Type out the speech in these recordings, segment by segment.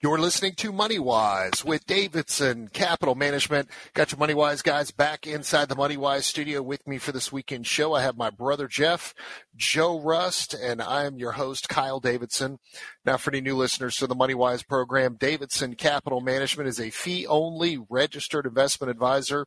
You're listening to Money Wise with Davidson Capital Management. Got your Money Wise guys back inside the Money Wise studio with me for this weekend show. I have my brother Jeff, Joe Rust, and I am your host, Kyle Davidson. Now, for any new listeners to the Money Wise program, Davidson Capital Management is a fee only registered investment advisor.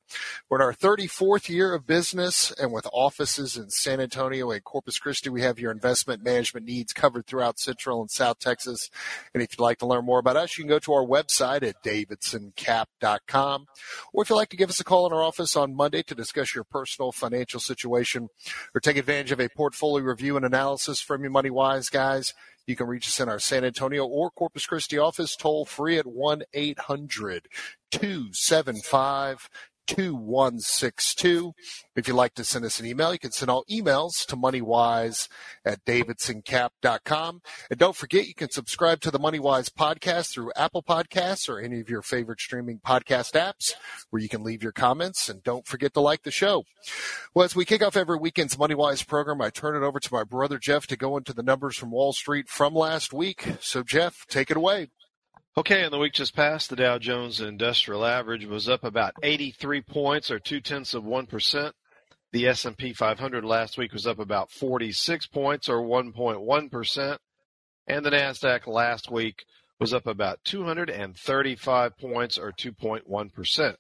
We're in our 34th year of business, and with offices in San Antonio and Corpus Christi, we have your investment management needs covered throughout Central and South Texas. And if you'd like to learn more about us, you can go to our website at davidsoncap.com. Or if you'd like to give us a call in our office on Monday to discuss your personal financial situation or take advantage of a portfolio review and analysis from your Money Wise guys, you can reach us in our San Antonio or Corpus Christi office toll free at 1 800 275 2162. If you'd like to send us an email, you can send all emails to moneywise at davidsoncap.com. And don't forget, you can subscribe to the Moneywise podcast through Apple Podcasts or any of your favorite streaming podcast apps where you can leave your comments. And don't forget to like the show. Well, as we kick off every weekend's Moneywise program, I turn it over to my brother Jeff to go into the numbers from Wall Street from last week. So, Jeff, take it away. Okay, in the week just passed, the Dow Jones Industrial Average was up about 83 points, or two tenths of one percent. The S&P 500 last week was up about 46 points, or 1.1 percent, and the Nasdaq last week was up about 235 points, or 2.1 percent.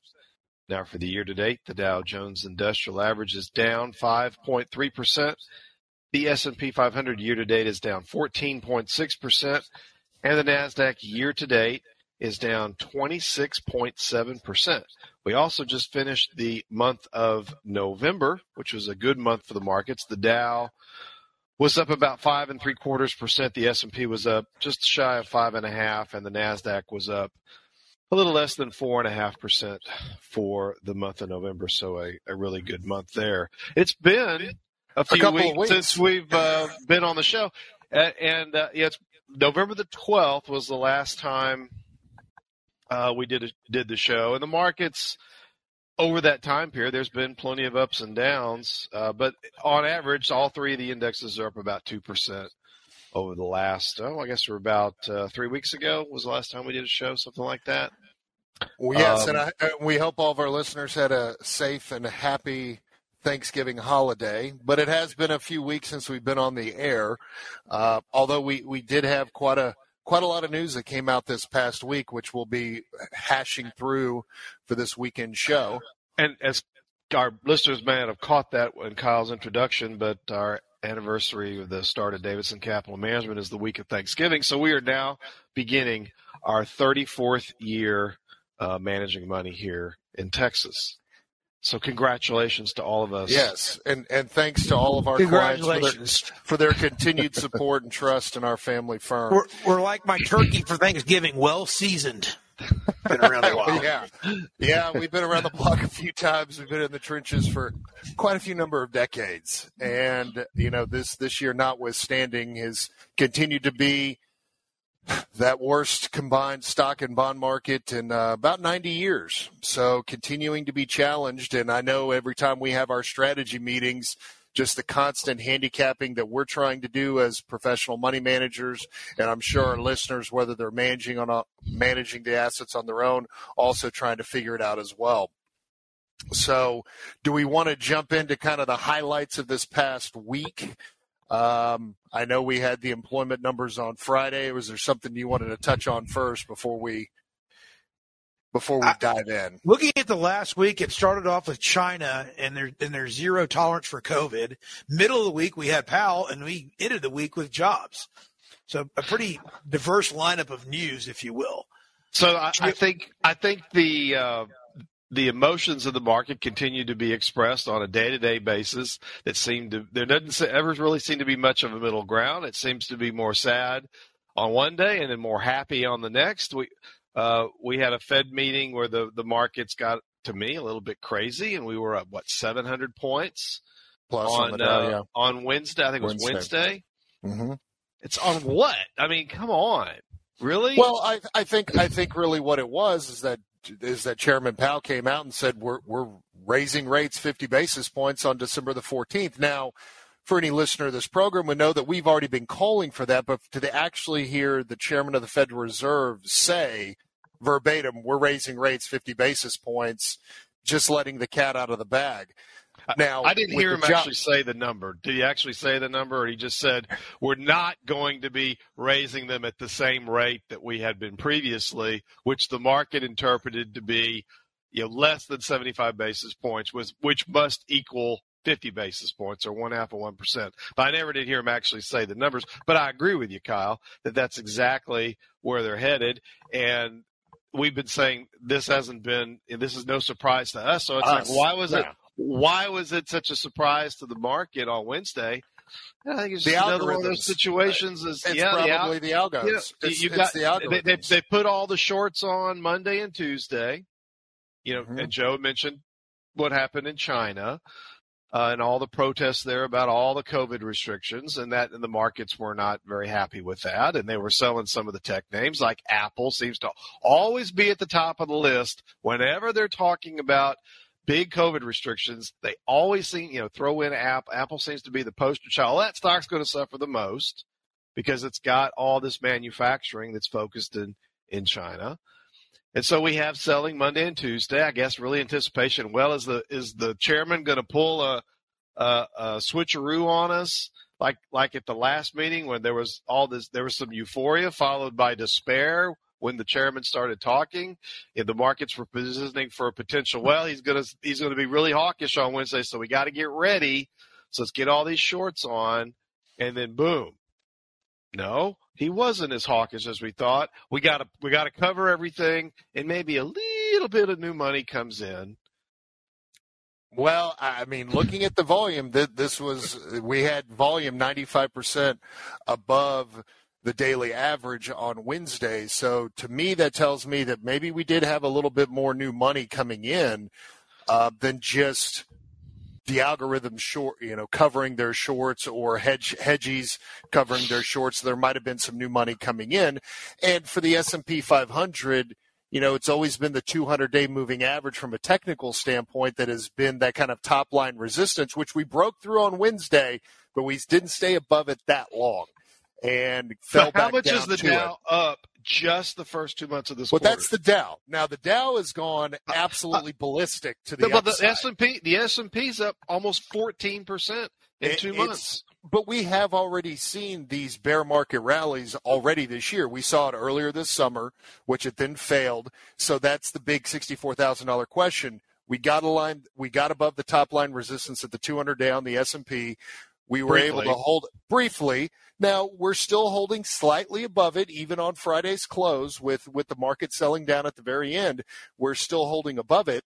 Now, for the year to date, the Dow Jones Industrial Average is down 5.3 percent. The S&P 500 year to date is down 14.6 percent and the NASDAQ year to date is down 26.7%. We also just finished the month of November, which was a good month for the markets. The Dow was up about five and three quarters percent. The S&P was up just shy of five and a half, and the NASDAQ was up a little less than four and a half percent for the month of November. So a, a really good month there. It's been a few a weeks, weeks, since we've uh, been on the show. Uh, and uh, yeah, it's November the 12th was the last time uh, we did a, did the show, and the markets over that time period, there's been plenty of ups and downs, uh, but on average, all three of the indexes are up about two percent over the last. Oh, I guess we're about uh, three weeks ago was the last time we did a show, something like that. Well, yes, Um, and I, we hope all of our listeners had a safe and happy Thanksgiving holiday. But it has been a few weeks since we've been on the air. Uh, although we, we did have quite a quite a lot of news that came out this past week, which we'll be hashing through for this weekend show. and as our listeners may have caught that in Kyle's introduction, but our anniversary of the start of Davidson Capital Management is the week of Thanksgiving. So we are now beginning our 34th year uh, managing money here in Texas. So congratulations to all of us. Yes, and and thanks to all of our clients for their, Congratulations. for their continued support and trust in our family firm. We're, we're like my turkey for Thanksgiving, well seasoned. Been around a while. yeah, yeah, we've been around the block a few times. We've been in the trenches for quite a few number of decades, and you know this this year, notwithstanding, has continued to be that worst combined stock and bond market in uh, about 90 years. So continuing to be challenged, and I know every time we have our strategy meetings. Just the constant handicapping that we're trying to do as professional money managers, and I'm sure our listeners, whether they're managing on a, managing the assets on their own, also trying to figure it out as well. So, do we want to jump into kind of the highlights of this past week? Um, I know we had the employment numbers on Friday. Was there something you wanted to touch on first before we before we I- dive in? Looking at the last week, it started off with China and their and their zero tolerance for COVID. Middle of the week, we had Powell, and we ended the week with jobs. So a pretty diverse lineup of news, if you will. So I, I think I think the uh, the emotions of the market continue to be expressed on a day to day basis. That seem to there doesn't ever really seem to be much of a middle ground. It seems to be more sad on one day and then more happy on the next. We uh, we had a Fed meeting where the the markets got to me a little bit crazy, and we were up what 700 points Plus on on, the Dow, uh, yeah. on Wednesday. I think it was Wednesday. Wednesday. hmm It's on what? I mean, come on, really? Well, I, I think I think really what it was is that is that Chairman Powell came out and said we're we're raising rates 50 basis points on December the 14th. Now, for any listener of this program would know that we've already been calling for that, but to actually hear the chairman of the Federal Reserve say verbatim, we're raising rates 50 basis points, just letting the cat out of the bag. Now, I didn't hear him job- actually say the number. Did he actually say the number, or he just said we're not going to be raising them at the same rate that we had been previously, which the market interpreted to be, you know, less than 75 basis points, was which must equal 50 basis points or one half of one percent. But I never did hear him actually say the numbers. But I agree with you, Kyle, that that's exactly where they're headed, and. We've been saying this hasn't been, this is no surprise to us. So it's Us, like, why was it yeah. Why was it such a surprise to the market on Wednesday? I think it's The another one of those situations. Is It's yeah, the al- probably the algos. you know, it's, you it's got the they, they, they put all the shorts on Monday and Tuesday. You know, Mhm. and Joe mentioned what happened in China uh, and all the protests there about all the COVID restrictions, and that and the markets were not very happy with that, and they were selling some of the tech names like Apple seems to always be at the top of the list whenever they're talking about big COVID restrictions. They always seem, you know, throw in Apple. Apple seems to be the poster child. That stock's going to suffer the most because it's got all this manufacturing that's focused in in China. And so we have selling Monday and Tuesday. I guess really anticipation. Well, is the is the chairman going to pull a, a a switcheroo on us like like at the last meeting when there was all this there was some euphoria followed by despair when the chairman started talking and the markets were positioning for a potential well he's to he's to be really hawkish on Wednesday so we got to get ready so let's get all these shorts on and then boom no, he wasn't as hawkish as we thought. We got to we got to cover everything, and maybe a little bit of new money comes in. Well, I mean, looking at the volume, th- this was we had volume 95% above the daily average on Wednesday. So to me, that tells me that maybe we did have a little bit more new money coming in uh, than just the algorithm short, you know, covering their shorts or hedge hedgies covering their shorts. There might have been some new money coming in, and for the S and P 500 you know, it's always been the 200 day moving average from a technical standpoint that has been that kind of top line resistance, which we broke through on Wednesday, but we didn't stay above it that long and fell So how back much down is the Dow it. up just the first two months of this But quarter? that's the Dow. Now the Dow has gone uh, uh, absolutely ballistic to the but the. S and P the S and P's up almost fourteen percent in It- two months. But we have already seen these bear market rallies already this year. We saw it earlier this summer, which it then failed. So that's the big sixty-four thousand dollar question. We got a line. We got above the top line resistance at the 200 day on the S&P. We were able to hold briefly. Now we're still holding slightly above it, even on Friday's close, with with the market selling down at the very end. We're still holding above it,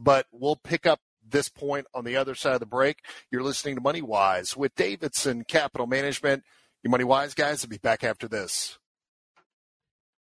but we'll pick up this point on the other side of the break. You're listening to Money Wise with Davidson Capital Management. Your Money Wise guys will be back after this.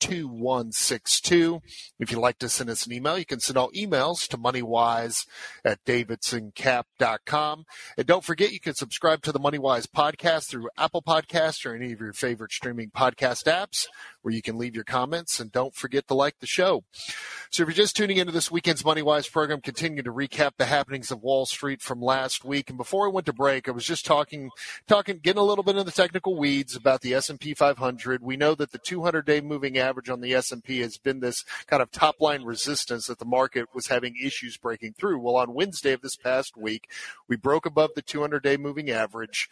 2162. If you'd like to send us an email, you can send all emails to moneywise at davidsoncap.com. And don't forget, you can subscribe to the Moneywise podcast through Apple Podcasts or any of your favorite streaming podcast apps where you can leave your comments. And don't forget to like the show. So if you're just tuning into this weekend's Moneywise program, continue to recap the happenings of Wall Street from last week. And before I went to break, I was just talking, talking, getting a little bit in the technical weeds about the S&P 500. We know that the 200-day moving average on the S&P has been this kind of top line resistance that the market was having issues breaking through. Well, on Wednesday of this past week, we broke above the 200-day moving average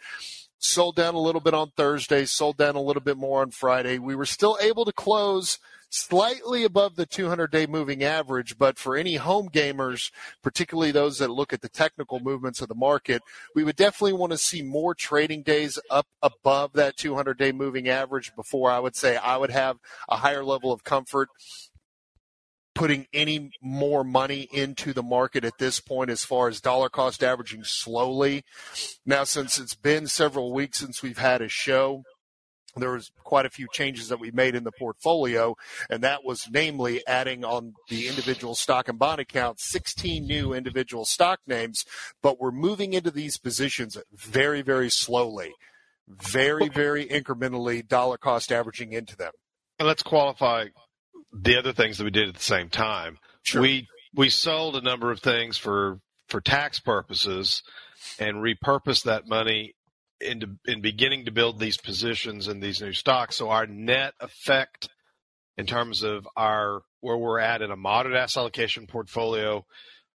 sold down a little bit on Thursday, sold down a little bit more on Friday. We were still able to close slightly above the 200 day moving average. But for any home gamers, particularly those that look at the technical movements of the market, we would definitely want to see more trading days up above that 200 day moving average before I would say I would have a higher level of comfort putting any more money into the market at this point as far as dollar cost averaging slowly. Now, since it's been several weeks since we've had a show, there was quite a few changes that we made in the portfolio, and that was namely adding on the individual stock and bond account 16 new individual stock names, but we're moving into these positions very, very slowly, very, very incrementally dollar cost averaging into them. And let's qualify the other things that we did at the same time. Sure. We we sold a number of things for for tax purposes and repurposed that money into in beginning to build these positions in these new stocks. So our net effect in terms of our where we're at in a moderate asset allocation portfolio,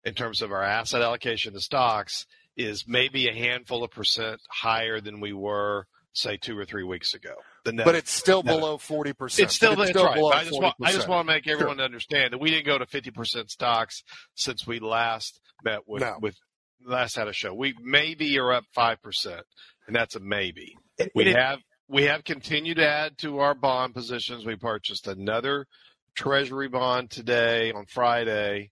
in terms of our asset allocation to stocks, is maybe a handful of percent higher than we were say two or three weeks ago. The net, but it's still net, below forty percent. It's still, it's still right. below I just, want, I just want to make everyone sure. understand that we didn't go to fifty percent stocks since we last met with no. with last had a show. We maybe are up five percent, and that's a maybe. We have we have continued to add to our bond positions. We purchased another treasury bond today on Friday.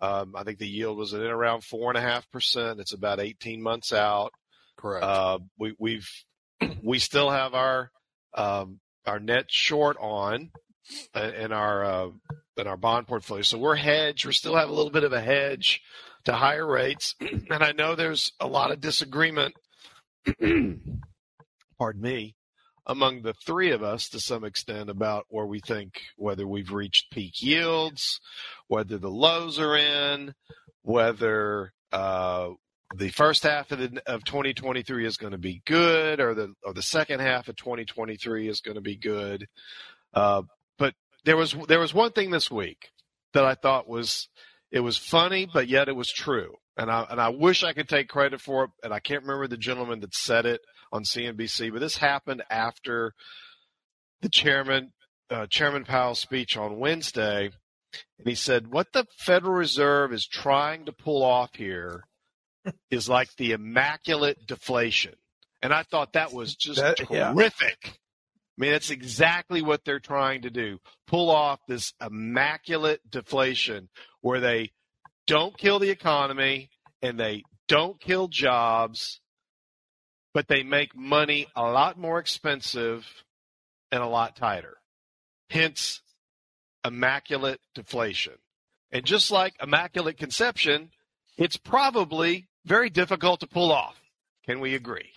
Um, I think the yield was at around four and a half percent. It's about eighteen months out. Correct. Uh, we, we've we still have our um, our net short on in our uh, in our bond portfolio. So we're hedged. We still have a little bit of a hedge to higher rates, and I know there's a lot of disagreement. pardon me, among the three of us to some extent about where we think whether we've reached peak yields, whether the lows are in, whether uh, the first half of, the, of 2023 is going to be good, or the or the second half of 2023 is going to be good. Uh, but there was there was one thing this week that I thought was it was funny, but yet it was true, and I and I wish I could take credit for it, and I can't remember the gentleman that said it on CNBC, but this happened after the chairman uh, Chairman Powell's speech on Wednesday, and he said what the Federal Reserve is trying to pull off here is like the immaculate deflation. And I thought that was just that, terrific. Yeah. I mean, that's exactly what they're trying to do. Pull off this immaculate deflation where they don't kill the economy and they don't kill jobs, but they make money a lot more expensive and a lot tighter. Hence, immaculate deflation. And just like immaculate conception, it's probably very difficult to pull off. Can we agree?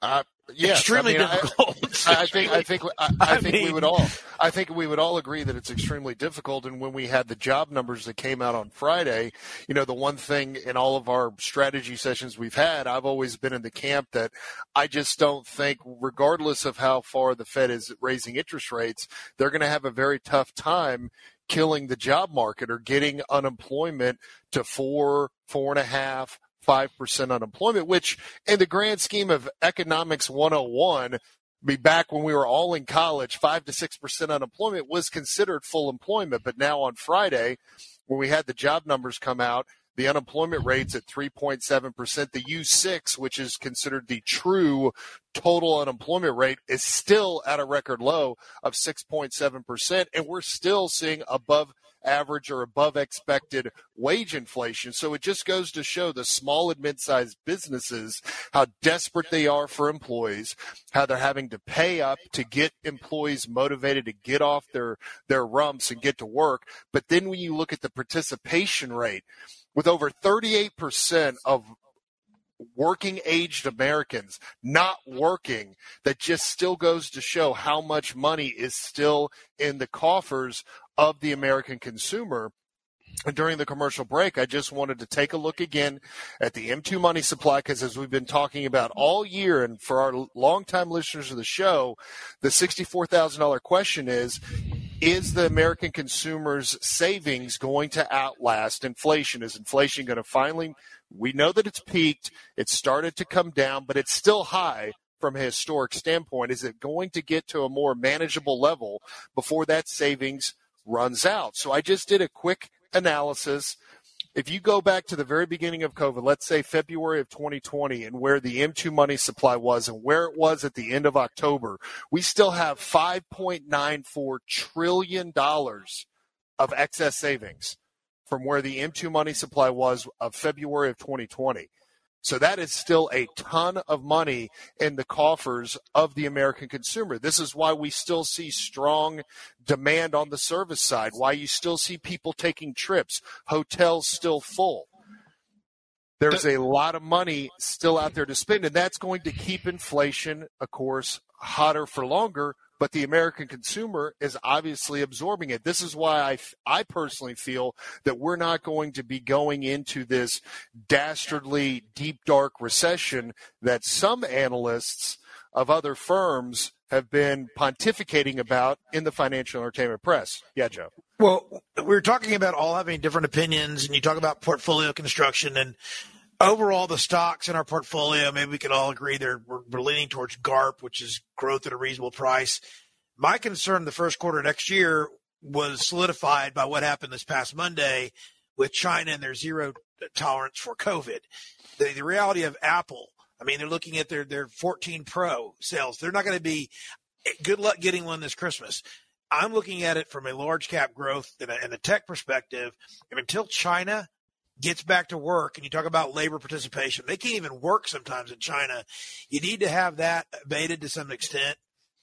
Uh, yes, extremely I mean, difficult. I, I, think I think I, I think mean, we would all I think we would all agree that it's extremely difficult. And when we had the job numbers that came out on Friday, you know, the one thing in all of our strategy sessions we've had, I've always been in the camp that I just don't think, regardless of how far the Fed is raising interest rates, they're going to have a very tough time killing the job market or getting unemployment to four, four and a half, 5% unemployment, which in the grand scheme of economics 101, be back when we were all in college, five to six percent unemployment was considered full employment. But now on Friday, when we had the job numbers come out, the unemployment rate's at 3.7 percent. The U6, which is considered the true total unemployment rate, is still at a record low of 6.7 percent, and we're still seeing above average or above expected wage inflation. So it just goes to show the small and mid-sized businesses how desperate they are for employees, how they're having to pay up to get employees motivated to get off their, their rumps and get to work. But then when you look at the participation rate, with over 38% of working aged Americans not working that just still goes to show how much money is still in the coffers of the American consumer. And during the commercial break, I just wanted to take a look again at the M2 money supply because, as we've been talking about all year, and for our longtime listeners of the show, the $64,000 question is Is the American consumer's savings going to outlast inflation? Is inflation going to finally we know that it's peaked. It started to come down, but it's still high from a historic standpoint? Is it going to get to a more manageable level before that savings runs out? So I just did a quick analysis. If you go back to the very beginning of COVID, let's say February of 2020, and where the M2 money supply was and where it was at the end of October, we still have $5.94 trillion of excess savings from where the M2 money supply was of February of 2020. So that is still a ton of money in the coffers of the American consumer. This is why we still see strong demand on the service side, why you still see people taking trips, hotels still full. There's a lot of money still out there to spend, and that's going to keep inflation, of course, hotter for longer but the American consumer is obviously absorbing it. This is why I, I personally feel that we're not going to be going into this dastardly deep dark recession that some analysts of other firms have been pontificating about in the financial entertainment press. Yeah, Joe. Well, we are talking about all having different opinions, and you talk about portfolio construction and overall the stocks in our portfolio, maybe we can all agree they're we're, we're, leaning towards GARP, which is growth at a reasonable price. My concern the first quarter next year was solidified by what happened this past Monday with China and their zero tolerance for COVID. The, the reality of Apple, I mean, they're looking at their their 14 Pro sales. They're not going to be eh, good luck getting one this Christmas. I'm looking at it from a large cap growth and a, and a tech perspective. And until China gets back to work and you talk about labor participation, they can't even work sometimes in China. You need to have that abated to some extent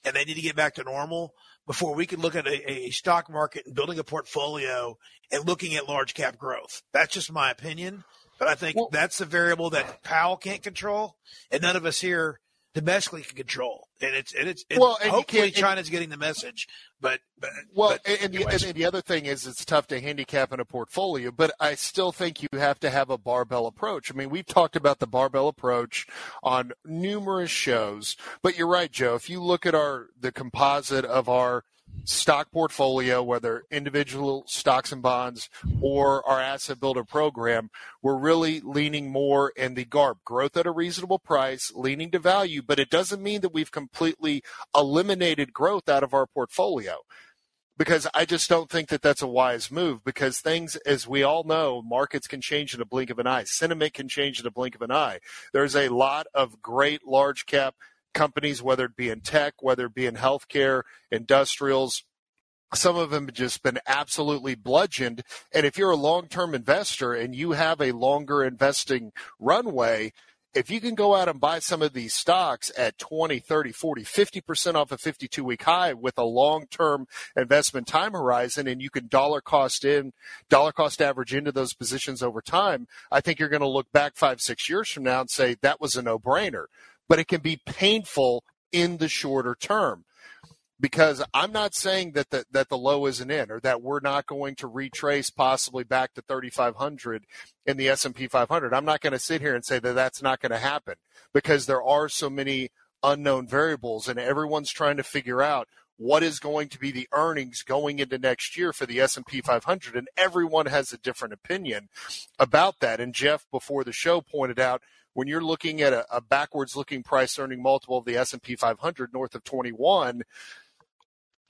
and they need to get back to normal before we can look at a, a stock market and building a portfolio and looking at large cap growth. That's just my opinion. But I think well, that's the variable that Powell can't control and none of us here domestically can control. And it's and it's, well, and hopefully China's and, getting the message. But, but well, but and, the, and the other thing is it's tough to handicap in a portfolio, but I still think you have to have a barbell approach. I mean, we've talked about the barbell approach on numerous shows, but you're right, Joe. If you look at our the composite of our stock portfolio, whether individual stocks and bonds or our asset builder program, we're really leaning more in the GARP, growth at a reasonable price, leaning to value, but it doesn't mean that we've completely eliminated growth out of our portfolio. Because I just don't think that that's a wise move. Because things, as we all know, markets can change in a blink of an eye. Sentiment can change in a blink of an eye. There's a lot of great large cap companies, whether it be in tech, whether it be in healthcare, industrials. Some of them have just been absolutely bludgeoned. And if you're a long term investor and you have a longer investing runway, if you can go out and buy some of these stocks at 20, 30, 40, 50% off a 52 week high with a long term investment time horizon and you can dollar cost in, dollar cost average into those positions over time, I think you're going to look back five, six years from now and say that was a no brainer but it can be painful in the shorter term because I'm not saying that the, that the low isn't in or that we're not going to retrace possibly back to 3,500 in the S&P 500. I'm not going to sit here and say that that's not going to happen because there are so many unknown variables and everyone's trying to figure out what is going to be the earnings going into next year for the S&P 500 and everyone has a different opinion about that and Jeff before the show pointed out when you're looking at a, a backwards looking price earning multiple of the S&P 500 north of 21,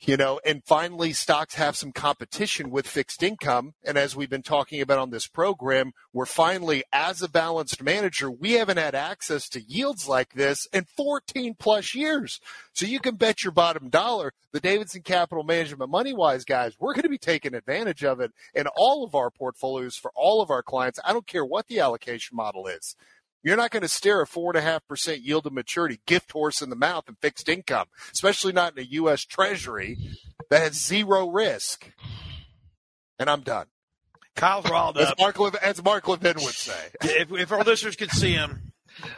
you know, and finally stocks have some competition with fixed income. And as we've been talking about on this program, we're finally, as a balanced manager, we haven't had access to yields like this in 14 plus years. So you can bet your bottom dollar the Davidson Capital Management MoneyWise guys, we're going to be taking advantage of it in all of our portfolios for all of our clients. I don't care what the allocation model is. You're not going to stare a four and a half percent yield to maturity gift horse in the mouth and fixed income, especially not in a U.S. Treasury that has zero risk. And I'm done. Kyle's riled up. As Mark, as Mark Levin would say. If, if our listeners could see him,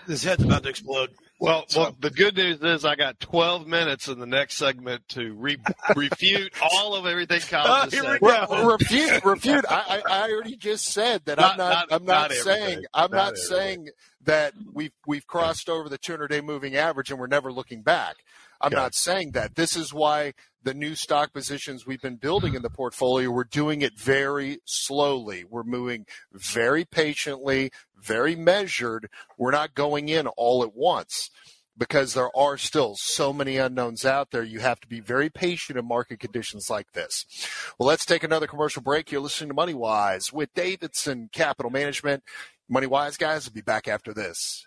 his head's about to explode. Well, so, well, the good news is I got 12 minutes in the next segment to re- refute all of everything Kyle uh, just said. Well, refute, refute. I, I, already just said that not, I'm not, not I'm not, not saying, I'm not, not saying that we've, we've crossed over the 200 day moving average and we're never looking back. I'm yeah. not saying that. This is why the new stock positions we've been building in the portfolio, we're doing it very slowly. We're moving very patiently, very measured. We're not going in all at once because there are still so many unknowns out there. You have to be very patient in market conditions like this. Well, let's take another commercial break. You're listening to MoneyWise with Davidson Capital Management. MoneyWise guys will be back after this.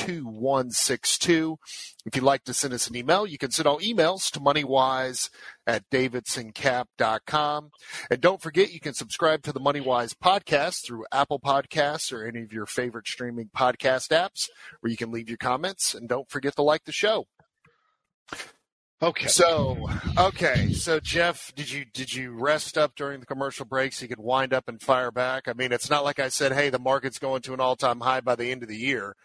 2162. If you'd like to send us an email, you can send all emails to moneywise at davidsoncap.com. And don't forget, you can subscribe to the Moneywise podcast through Apple Podcasts or any of your favorite streaming podcast apps where you can leave your comments. And don't forget to like the show. Okay. So, okay. So, Jeff, did you did you rest up during the commercial break so you could wind up and fire back? I mean, it's not like I said, "Hey, the market's going to an all time high by the end of the year."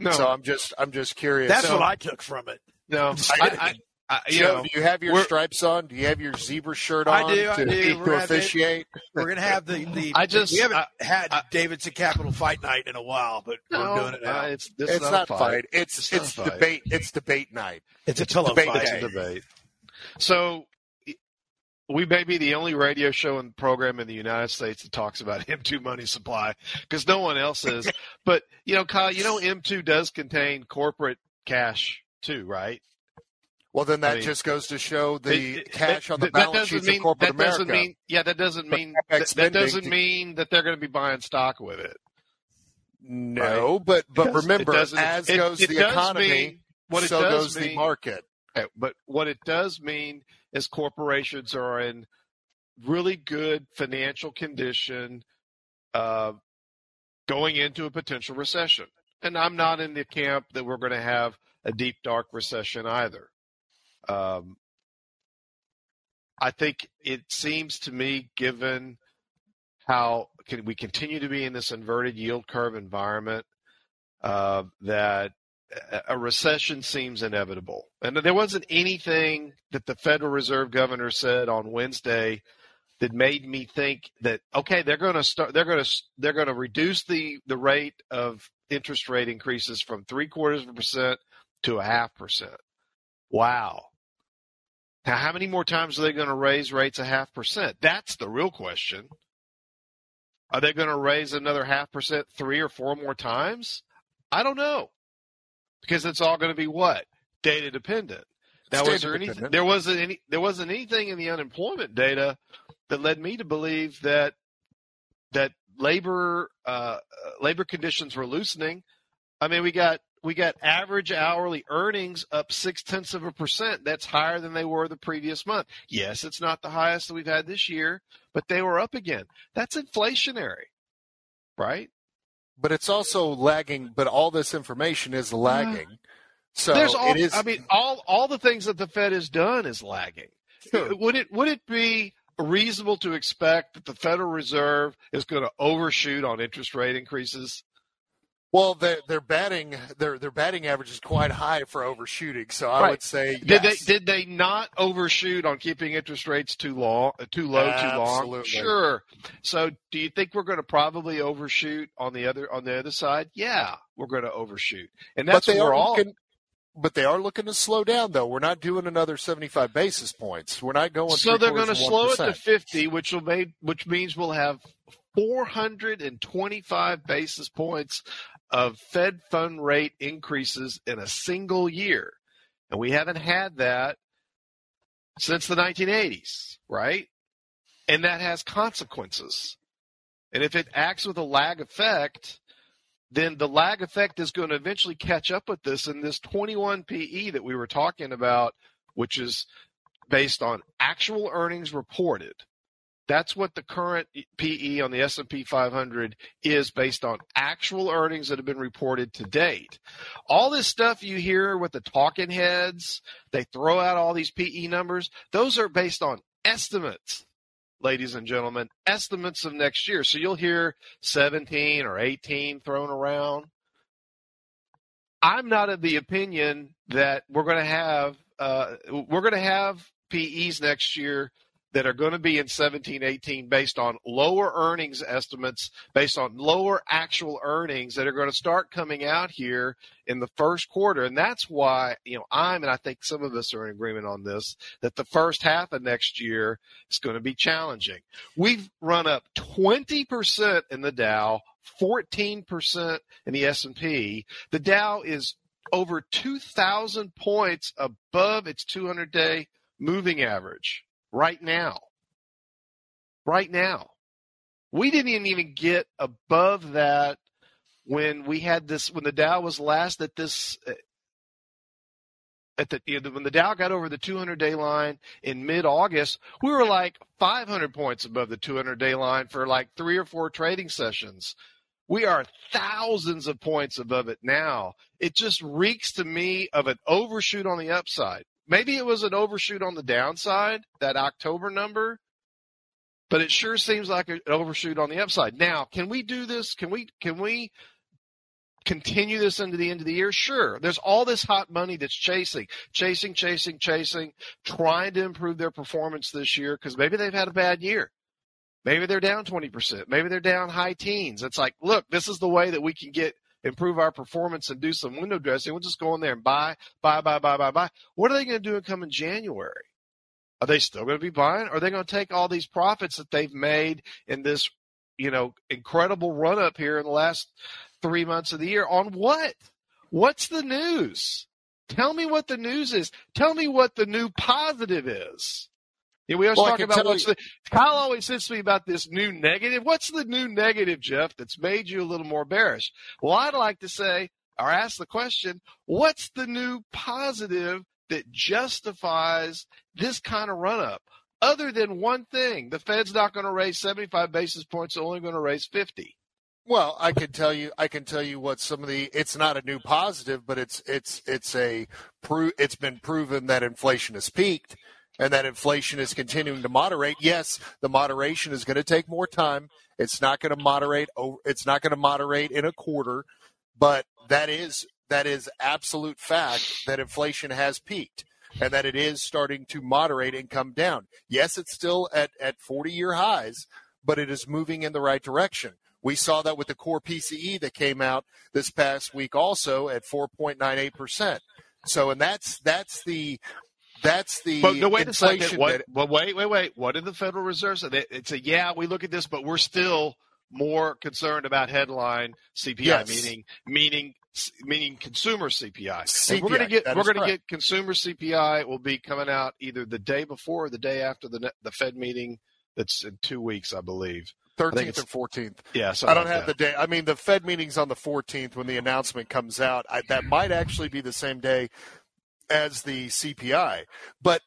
No. So I'm just I'm just curious. That's So, what I took from it. No, I, I, I, you Joe, know, do you have your stripes on? Do you have your zebra shirt on I do, I to, do. to We're gonna officiate? We're gonna have the the. I just- we haven't I- had I- Davidson Capital Fight Night in a while, but no, we're doing it now. uh, it's this It's is not a fight. It's It's it's, not a fight. debate. It's debate night. it's a pillow debate fight. It's a debate. So we may be the only radio show and program in the United States that talks about M2 money supply because no one else is. but you know, Kyle, you know M2 does contain corporate cash too, right? Well, then that I mean, just goes to show the It- it- cash on the that- balance sheets mean, of corporate that doesn't America. mean yeah, that doesn't mean that, that doesn't mean that they're going to be buying stock with it. no, but but It remember, it as it- goes it the economy, mean- what it so does goes the market. Okay, But what it does mean is corporations are in really good financial condition uh, going into a potential recession. And I'm not in the camp that we're going to have a deep, dark recession either. Um, I think it seems to me, given how can we continue to be in this inverted yield curve environment, uh, that a- recession seems inevitable. And there wasn't anything that the Federal Reserve governor said on Wednesday that made me think that okay, they're going to start they're going to they're going to reduce the the rate of interest rate increases from three quarters of a percent to a half percent. Wow. Now, how many more times are they going to raise rates a half percent? That's the real question. Are they going to raise another half percent three or four more times? I don't know because it's all going to be what data dependent. Now, was there anything? There wasn't any. There wasn't anything in the unemployment data that led me to believe that that labor uh, uh, labor conditions were loosening. I mean, we got we got average hourly earnings up six tenths of a percent. That's higher than they were the previous month. Yes, it's not the highest that we've had this year, but they were up again. That's inflationary, right? But it's also lagging. But all this information is mm-hmm. lagging. So There's all. it is. I mean, all all the things that the Fed has done is lagging. Sure. Would it would it be reasonable to expect that the Federal Reserve is going to overshoot on interest rate increases? Well, their their batting their their batting average is quite high for overshooting. So I Right. would say Did they did they not overshoot on keeping interest rates too long, too low, too long? Sure. So, do you think we're going to probably overshoot on the other on the other side? Yeah, we're going to overshoot, and that's but they we're are all. looking. But they are looking to slow down, though. We're not doing another seventy-five basis points. We're not going. So they're going to slow it to 50, which will make, which means we'll have 425 basis points of Fed fund rate increases in a single year, and we haven't had that since the 1980s, right? And that has consequences. And if it acts with a lag effect, then the lag effect is going to eventually catch up with this. And this 21 PE that we were talking about, which is based on actual earnings reported. That's what the current PE on the S&P 500 is based on actual earnings that have been reported to date. All this stuff you hear with the talking heads, they throw out all these PE numbers. Those are based on estimates, ladies and gentlemen, estimates of next year. So you'll hear 17 or 18 thrown around. I'm not of the opinion that we're going to have uh, we're going to have PEs next year that are going to be in 17, 18 based on lower earnings estimates, based on lower actual earnings that are going to start coming out here in the first quarter. And that's why, you know, I'm, and I think some of us are in agreement on this, that the first half of next year is going to be challenging. We've run up 20% in the Dow, 14% in the S&P. The Dow is over 2,000 points above its 200 day moving average right now. Right now. We didn't even get above that when we had this, when the Dow was last at this, eh, at the, you know, when the Dow got over the 200 day line in mid August, we were like 500 points above the 200 day line for like three or four trading sessions. We are thousands of points above it now. It just reeks to me of an overshoot on the upside. Maybe it was an overshoot on the downside, that October number, but it sure seems like an overshoot on the upside. Now, can we do this? Can we can we continue this into the end of the year? Sure. There's all this hot money that's chasing, chasing, chasing, chasing, trying to improve their performance this year because maybe they've had a bad year. Maybe they're down 20%. Maybe they're down high teens. It's like, look, this is the way that we can get improve our performance and do some window dressing. We'll just go in there and buy, buy, buy, buy, buy, buy. What are they going to do in coming January? Are they still going to be buying? Are they going to take all these profits that they've made in this, you know, incredible run up here in the last three months of the year on what? What's the news? Tell me what the news is. Tell me what the new positive is. Yeah, we always Well, talk about what's you- the Kyle always says to me about this new negative. What's the new negative, Jeff, that's made you a little more bearish? Well, I'd like to say or ask the question, what's the new positive that justifies this kind of run up? Other than one thing, the Fed's not going to raise 75 basis points, they're only going to raise 50. Well, I can tell you, I can tell you what some of the. It's not a new positive, but it's it's it's a pro, It's been proven that inflation has peaked, and that inflation is continuing to moderate. Yes, the moderation is going to take more time. It's not going to moderate. It's not going to moderate in a quarter, but that is that is absolute fact that inflation has peaked and that it is starting to moderate and come down. Yes, it's still at at 40 year highs, but it is moving in the right direction. We saw that with the core PCE that came out this past week also at 4.98%. So and that's that's the that's the But no, wait a inflation second. What, that- well, wait, wait, wait. What did the Federal Reserve say? They- It's a yeah. We look at this, but we're still more concerned about headline CPI, Yes. meaning meaning meaning consumer CPI. CPI, we're going to get we're going to get consumer CPI will be coming out either the day before or the day after the the Fed meeting. That's in two weeks, I believe. 13th it's- and 14th. Yeah, I don't have the day. I mean, the Fed meeting's on the 14th when the announcement comes out. I, that might actually be the same day as the CPI. But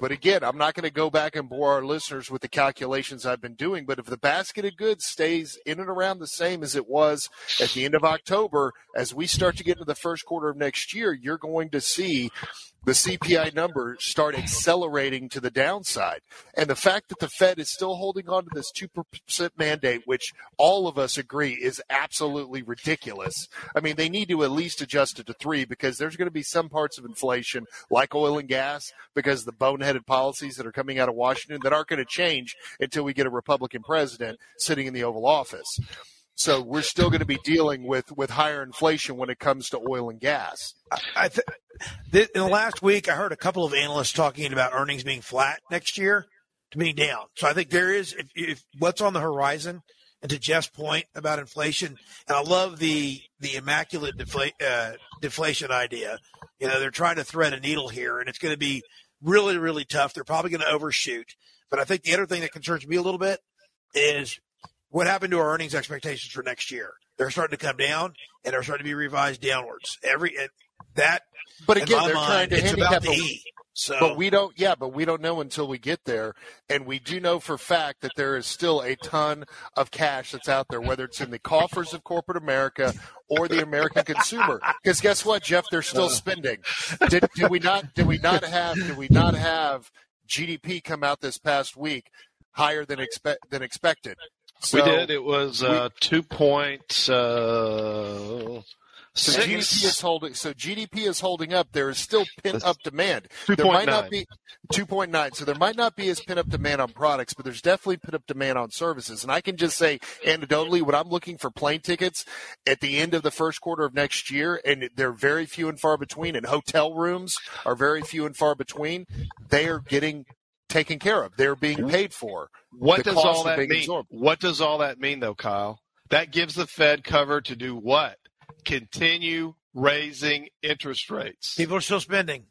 but again, I'm not going to go back and bore our listeners with the calculations I've been doing. But if the basket of goods stays in and around the same as it was at the end of October, as we start to get into the first quarter of next year, you're going to see the CPI numbers start accelerating to the downside. And the fact that the Fed is still holding on to this 2% mandate, which all of us agree is absolutely ridiculous. I mean, they need to at least adjust it to three because there's going to be some parts of inflation, like oil and gas, because the boneheaded policies that are coming out of Washington that aren't going to change until we get a Republican president sitting in the Oval Office. So we're still going to be dealing with, with higher inflation when it comes to oil and gas. I th- in the last week, I heard a couple of analysts talking about earnings being flat next year to being down. So I think there is, if, if what's on the horizon, and to Jeff's point about inflation, and I love the the immaculate defla- uh, deflation idea. You know, they're trying to thread a needle here, and it's going to be really, really tough. They're probably going to overshoot. But I think the other thing that concerns me a little bit is what happened to our earnings expectations for next year. They're starting to come down, and they're starting to be revised downwards. Every that But again, they're mind, trying to it's handicap about the E. So, But we don't, yeah, but we don't know until we get there. And we do know for fact that there is still a ton of cash that's out there, whether it's in the coffers of corporate America or the American consumer. Because guess what, Jeff? They're still spending. Did, did we not, did we not have, did we not have GDP come out this past week higher than expect, than expected? We did. It was uh, two point. Uh, So Six. GDP is holding. So GDP is holding up. There is still pent up demand. Two There point might not be two point nine. So there might not be as pent up demand on products, but there's definitely pent up demand on services. And I can just say anecdotally, when I'm looking for plane tickets at the end of the first quarter of next year, and they're very few and far between, and hotel rooms are very few and far between, they are getting taken care of. They're being paid for. What The does all that mean? absorbed. What does all that mean, though, Kyle? That gives the Fed cover to do what? Continue raising interest rates. People are still spending.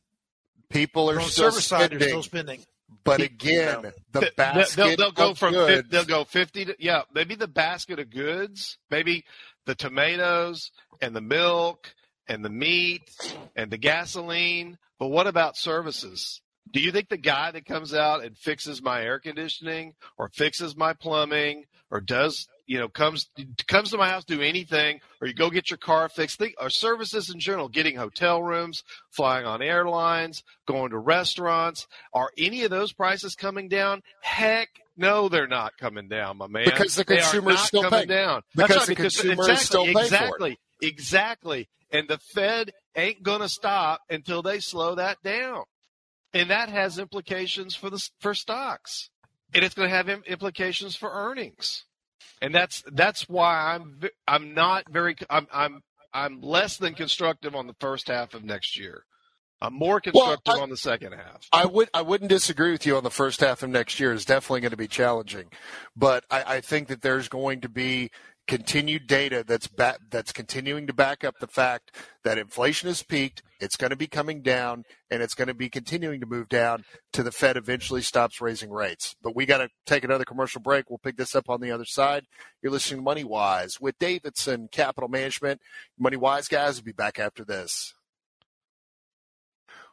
People are On still service side, they're spending, still spending. but again, the They- basket they'll, they'll go of from goods, they'll go fifty to yeah maybe the basket of goods maybe the tomatoes and the milk and the meat and the gasoline but what about services do you think the guy that comes out and fixes my air conditioning or fixes my plumbing or does you know comes comes to my house do anything or you go get your car fixed think or services in general getting hotel rooms flying on airlines going to restaurants are any of those prices coming down? Heck no they're not coming down my man. Because the consumer is still coming paying. down. Because That's right, the consumer is still paying for it. exactly exactly. And the fed ain't going to stop until they slow that down and that has implications for the for stocks, and it's going to have implications for earnings, and that's that's why I'm I'm not very I'm I'm I'm less than constructive on the first half of next year. I'm more constructive I- on the second half. I would I wouldn't disagree with you on the first half of next year is definitely going to be challenging, but I, I think that there's going to be continued data that's that's continuing to back up the fact that inflation has peaked. It's going to be coming down, and it's going to be continuing to move down to the Fed eventually stops raising rates. But we got to take another commercial break. We'll pick this up on the other side. You're listening to Money Wise with Davidson Capital Management. Money Wise guys will be back after this.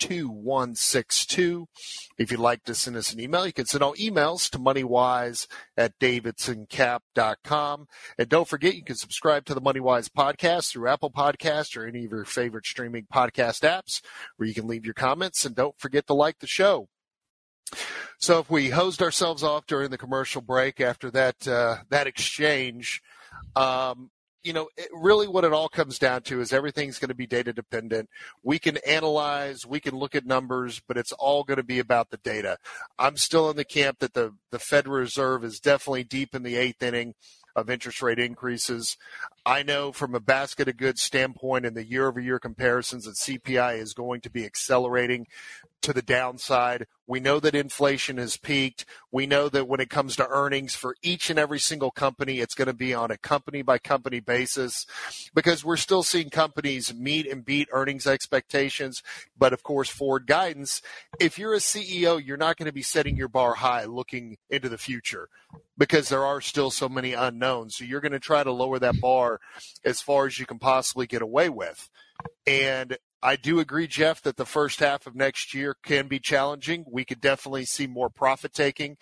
2162. If you'd like to send us an email, you can send all emails to moneywise at davidsoncap.com. And don't forget, you can subscribe to the MoneyWise podcast through Apple Podcasts or any of your favorite streaming podcast apps where you can leave your comments. And don't forget to like the show. So if we hosed ourselves off during the commercial break after that uh, that exchange, um, you know, really what it all comes down to is everything's going to be data dependent. We can analyze, we can look at numbers, but it's all going to be about the data. I'm still in the camp that the, the Federal Reserve is definitely deep in the eighth inning of interest rate increases. I know from a basket of goods standpoint and the year over year comparisons that CPI is going to be accelerating to the downside. We know that inflation has peaked. We know that when it comes to earnings for each and every single company, it's going to be on a company by company basis because we're still seeing companies meet and beat earnings expectations. But of course, forward guidance, if you're a CEO, you're not going to be setting your bar high looking into the future because there are still so many unknowns. So you're going to try to lower that bar as far as you can possibly get away with. And I do agree, Jeff, that the first half of next year can be challenging. We could definitely see more profit taking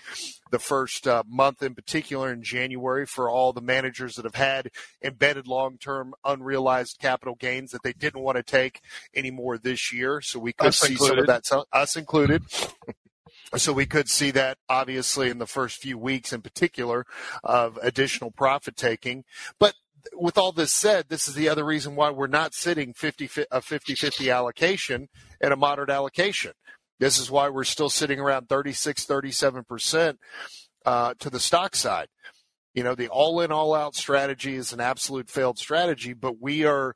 the first uh, month in particular in January for all the managers that have had embedded long term unrealized capital gains that they didn't want to take anymore this year. So we could Us see some of that, us included. So we could see that obviously in the first few weeks in particular of additional profit taking. But with all this said, this is the other reason why we're not sitting 50 a 50-50 allocation and a moderate allocation. This is why we're still sitting around 36, 37% uh, to the stock side. You know, the all in, all out strategy is an absolute failed strategy, but we are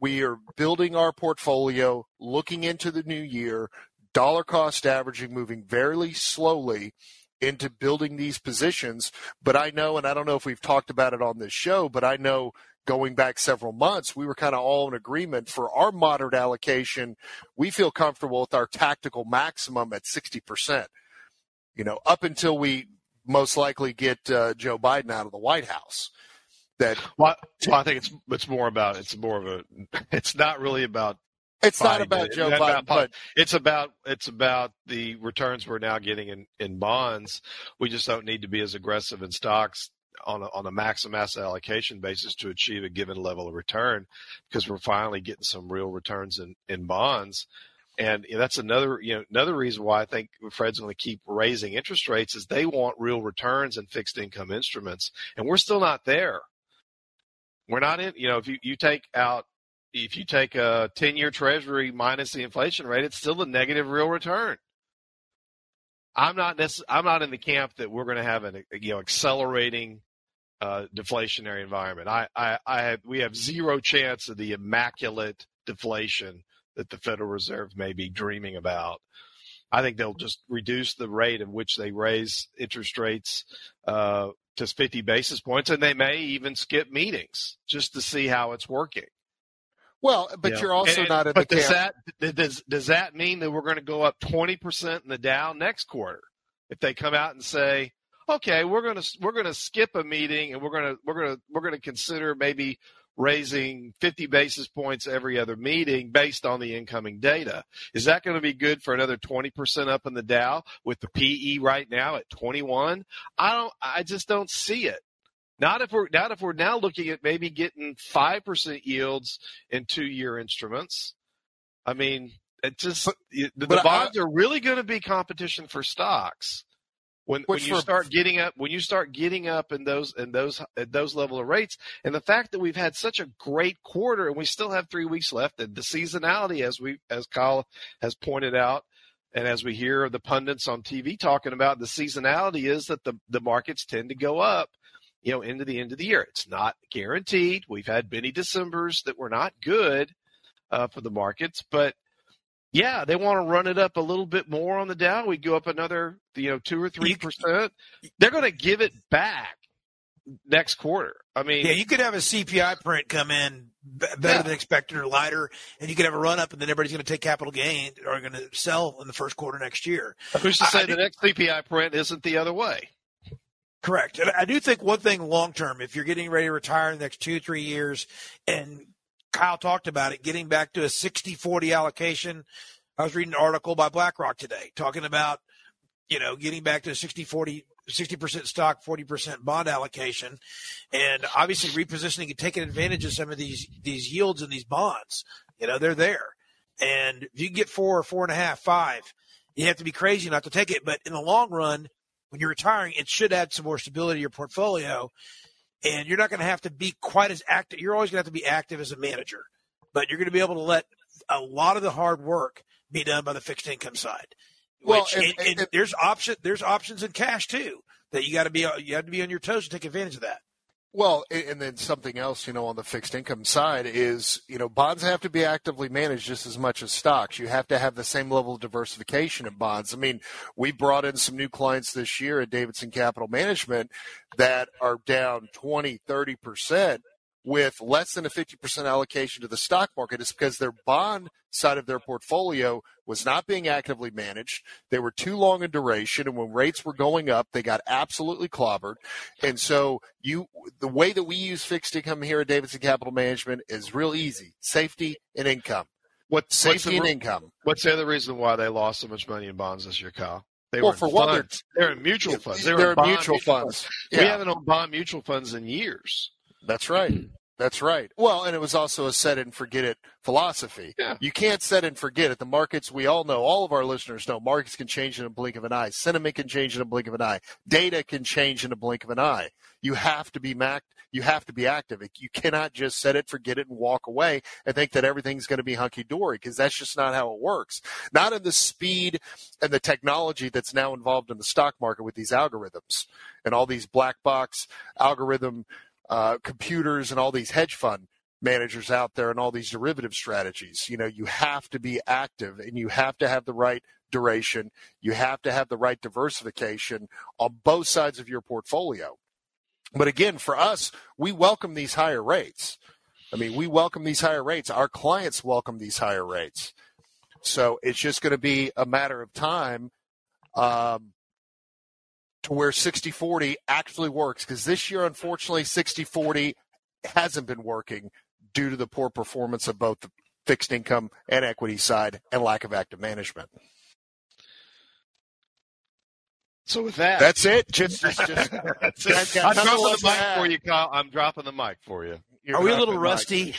we are building our portfolio, looking into the new year, dollar cost averaging, moving very slowly into building these positions. But I know, and I don't know if we've talked about it on this show, but I know going back several months, we were kind of all in agreement for our moderate allocation. We feel comfortable with our tactical maximum at 60%, you know, up until we most likely get uh, Joe Biden out of the White House. That Well, well, I think it's it's more about it's more of a it's not really about It's not about Joe Biden, but it's about it's about the returns we're now getting in, in bonds. We just don't need to be as aggressive in stocks on a, on a maximum asset allocation basis to achieve a given level of return because we're finally getting some real returns in, in bonds. And that's another, you know, another reason why I think Fed's going to keep raising interest rates is they want real returns in fixed income instruments, and we're still not there. We're not in, you know, if you, you take out if you take a 10 year treasury minus the inflation rate, it's still a negative real return. I'm not necess- I'm not in the camp that we're going to have an you know accelerating uh, deflationary environment. I, I, I have, we have zero chance of the immaculate deflation that the Federal Reserve may be dreaming about. I think they'll just reduce the rate at which they raise interest rates uh, to 50 basis points, and they may even skip meetings just to see how it's working. Well, but you're also and, not in but the does camp. that does does that mean that we're going to go up 20 percent in the Dow next quarter if they come out and say, okay, we're going to we're going to skip a meeting and we're going to we're going to we're going to consider maybe raising 50 basis points every other meeting based on the incoming data. Is that going to be good for another 20% up in the Dow with the PE right now at 21? I don't I just don't see it. Not if we're not if we're now looking at maybe getting five percent yields in two year instruments. I mean, it just but, the, the bonds I, are really going to be competition for stocks. When, when you for, start getting up when you start getting up in those in those at those level of rates and the fact that we've had such a great quarter and we still have three weeks left and the seasonality as we as Kyle has pointed out and as we hear the pundits on TV talking about the seasonality is that the the markets tend to go up you know, into the end of the year. It's not guaranteed. We've had many Decembers that were not good uh, for the markets, but yeah, they want to run it up a little bit more on the Dow. We go up another, you know, two or three percent. They're going to give it back next quarter. I mean, yeah, you could have a CPI print come in better yeah. than expected or lighter, and you could have a run up, and then everybody's going to take capital gain or going to sell in the first quarter next year. Who's to say I, the next CPI print isn't the other way? Correct. And I do think one thing long term, if you're getting ready to retire in the next two, three years, and Kyle talked about it, getting back to a 60 40 allocation. I was reading an article by BlackRock today talking about, you know, getting back to a 60 40, 60% stock, 40% bond allocation, and obviously repositioning and taking advantage of some of these, these yields in these bonds. You know, they're there. And if you get four, or four and a half, five, you have to be crazy not to take it. But in the long run, when you're retiring, it should add some more stability to your portfolio. And you're not going to have to be quite as active. You're always going to have to be active as a manager, but you're going to be able to let a lot of the hard work be done by the fixed income side. Well, which, and, and, and, there's option there's options in cash too that you got to be you have to be on your toes to take advantage of that. Well, and then something else, you know, on the fixed income side is, you know, bonds have to be actively managed just as much as stocks. You have to have the same level of diversification in bonds. I mean, we brought in some new clients this year at Davidson Capital Management that are down 20, 30% with less than a 50% allocation to the stock market is because their bond side of their portfolio was not being actively managed. They were too long in duration, and when rates were going up, they got absolutely clobbered. And so, you the way that we use fixed income here at Davidson Capital Management is real easy: safety and income. What safety the, and income? What's the other reason why they lost so much money in bonds this year, Kyle? They well, for one, they're, they're in mutual funds. They're, they're in mutual funds. funds. Yeah. We haven't owned bond mutual funds in years. That's right. Mm-hmm. That's right. Well, and it was also a set and forget it philosophy. Yeah. You can't set and forget it. The markets, we all know, all of our listeners know, markets can change in a blink of an eye. Sentiment can change in a blink of an eye. Data can change in a blink of an eye. You have to be mac- you have to be active. You cannot just set it, forget it, and walk away and think that everything's going to be hunky dory because that's just not how it works. Not in the speed and the technology that's now involved in the stock market with these algorithms and all these black box algorithm uh, computers and all these hedge fund managers out there and all these derivative strategies. You know, you have to be active and you have to have the right duration. You have to have the right diversification on both sides of your portfolio. But again, for us, we welcome these higher rates. I mean, we welcome these higher rates. Our clients welcome these higher rates. So it's just going to be a matter of time um, to where 60-40 actually works because this year unfortunately 60-40 hasn't been working due to the poor performance of both the, fixed income and equity side, and lack of active management. So with that, That's it. Just, just, just That's it. I'm dropping the mic for you, Kyle. I'm dropping the mic for you. you're Are we a little the mic. rusty?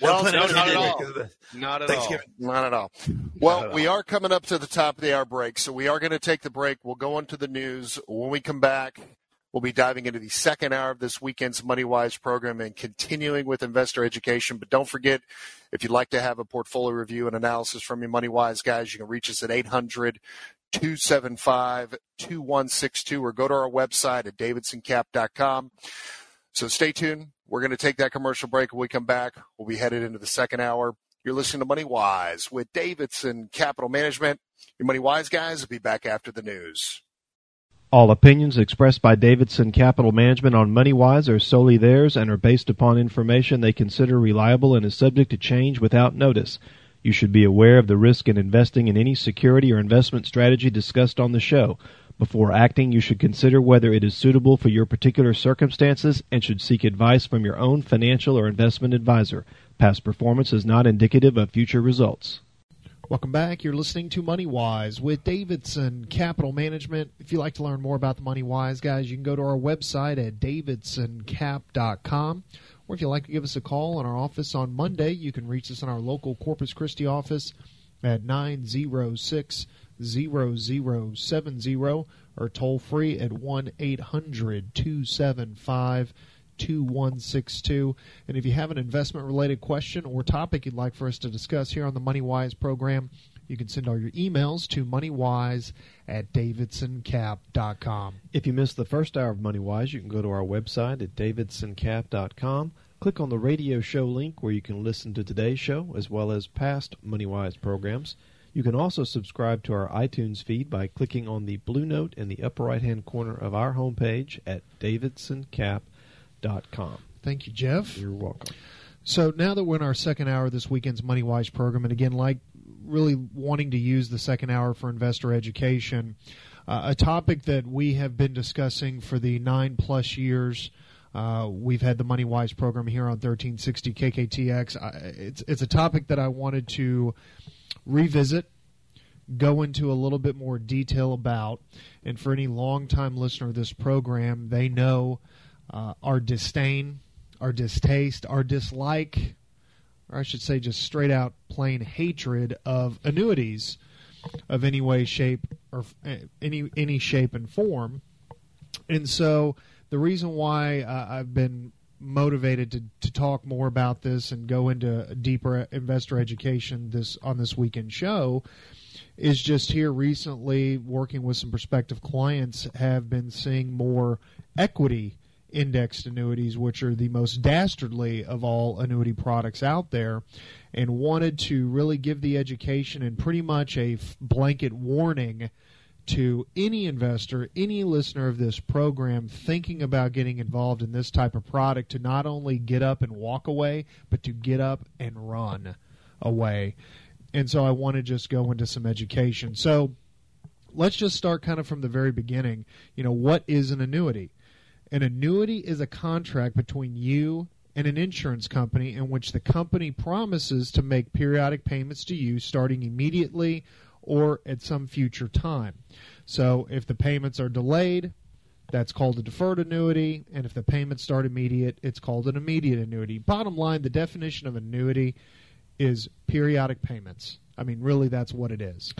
Well, No no, not at all. because of the Not at Thanksgiving. Not at all. Well, at we all. are coming up to the top of the hour break, so we are going to take the break. We'll go into the news. When we come back, we'll be diving into the second hour of this weekend's Money Wise program and continuing with investor education. But don't forget, if you'd like to have a portfolio review and analysis from your Money Wise guys, you can reach us at 800 275 2162 or go to our website at davidsoncap.com. So stay tuned. We're going to take that commercial break. When we come back, we'll be headed into the second hour. You're listening to Money Wise with Davidson Capital Management. Your Money Wise guys will be back after the news. All opinions expressed by Davidson Capital Management on MoneyWise are solely theirs and are based upon information they consider reliable and is subject to change without notice. You should be aware of the risk in investing in any security or investment strategy discussed on the show. Before acting, you should consider whether it is suitable for your particular circumstances and should seek advice from your own financial or investment advisor. Past performance is not indicative of future results. Welcome back. You're listening to Money Wise with Davidson Capital Management. If you'd like to learn more about the Money Wise guys, you can go to our website at davidsoncap.com. Or if you'd like to give us a call in our office on Monday, you can reach us in our local Corpus Christi office at 906 0070 or toll free at 1 800 275 2162. And if you have an investment related question or topic you'd like for us to discuss here on the MoneyWise program, you can send all your emails to moneywise at davidsoncap.com. If you missed the first hour of MoneyWise, you can go to our website at davidsoncap.com. Click on the radio show link where you can listen to today's show as well as past MoneyWise programs. You can also subscribe to our iTunes feed by clicking on the blue note in the upper right hand corner of our homepage at davidsoncap.com. Thank you, Jeff. You're welcome. So now that we're in our second hour of this weekend's Money Wise program, and again, like really wanting to use the second hour for investor education, uh, a topic that we have been discussing for the nine plus years. Uh, we've had the Money Wise program here on 1360 KKTX. I, it's it's a topic that I wanted to revisit, go into a little bit more detail about, and for any longtime listener of this program, they know uh, our disdain, our distaste, our dislike, or I should say just straight out plain hatred of annuities of any way, shape, or uh, any any shape and form. And so the reason why uh, I've been motivated to, to talk more about this and go into deeper investor education this on this weekend show is just here recently working with some prospective clients have been seeing more equity indexed annuities which are the most dastardly of all annuity products out there and wanted to really give the education and pretty much a blanket warning to any investor, any listener of this program thinking about getting involved in this type of product to not only get up and walk away, but to get up and run away. And so I want to just go into some education. So let's just start kind of from the very beginning. You know, what is an annuity? An annuity is a contract between you and an insurance company in which the company promises to make periodic payments to you starting immediately or at some future time. So if the payments are delayed, that's called a deferred annuity, and if the payments start immediate, it's called an immediate annuity. Bottom line, the definition of annuity is periodic payments. I mean, really, that's what it is.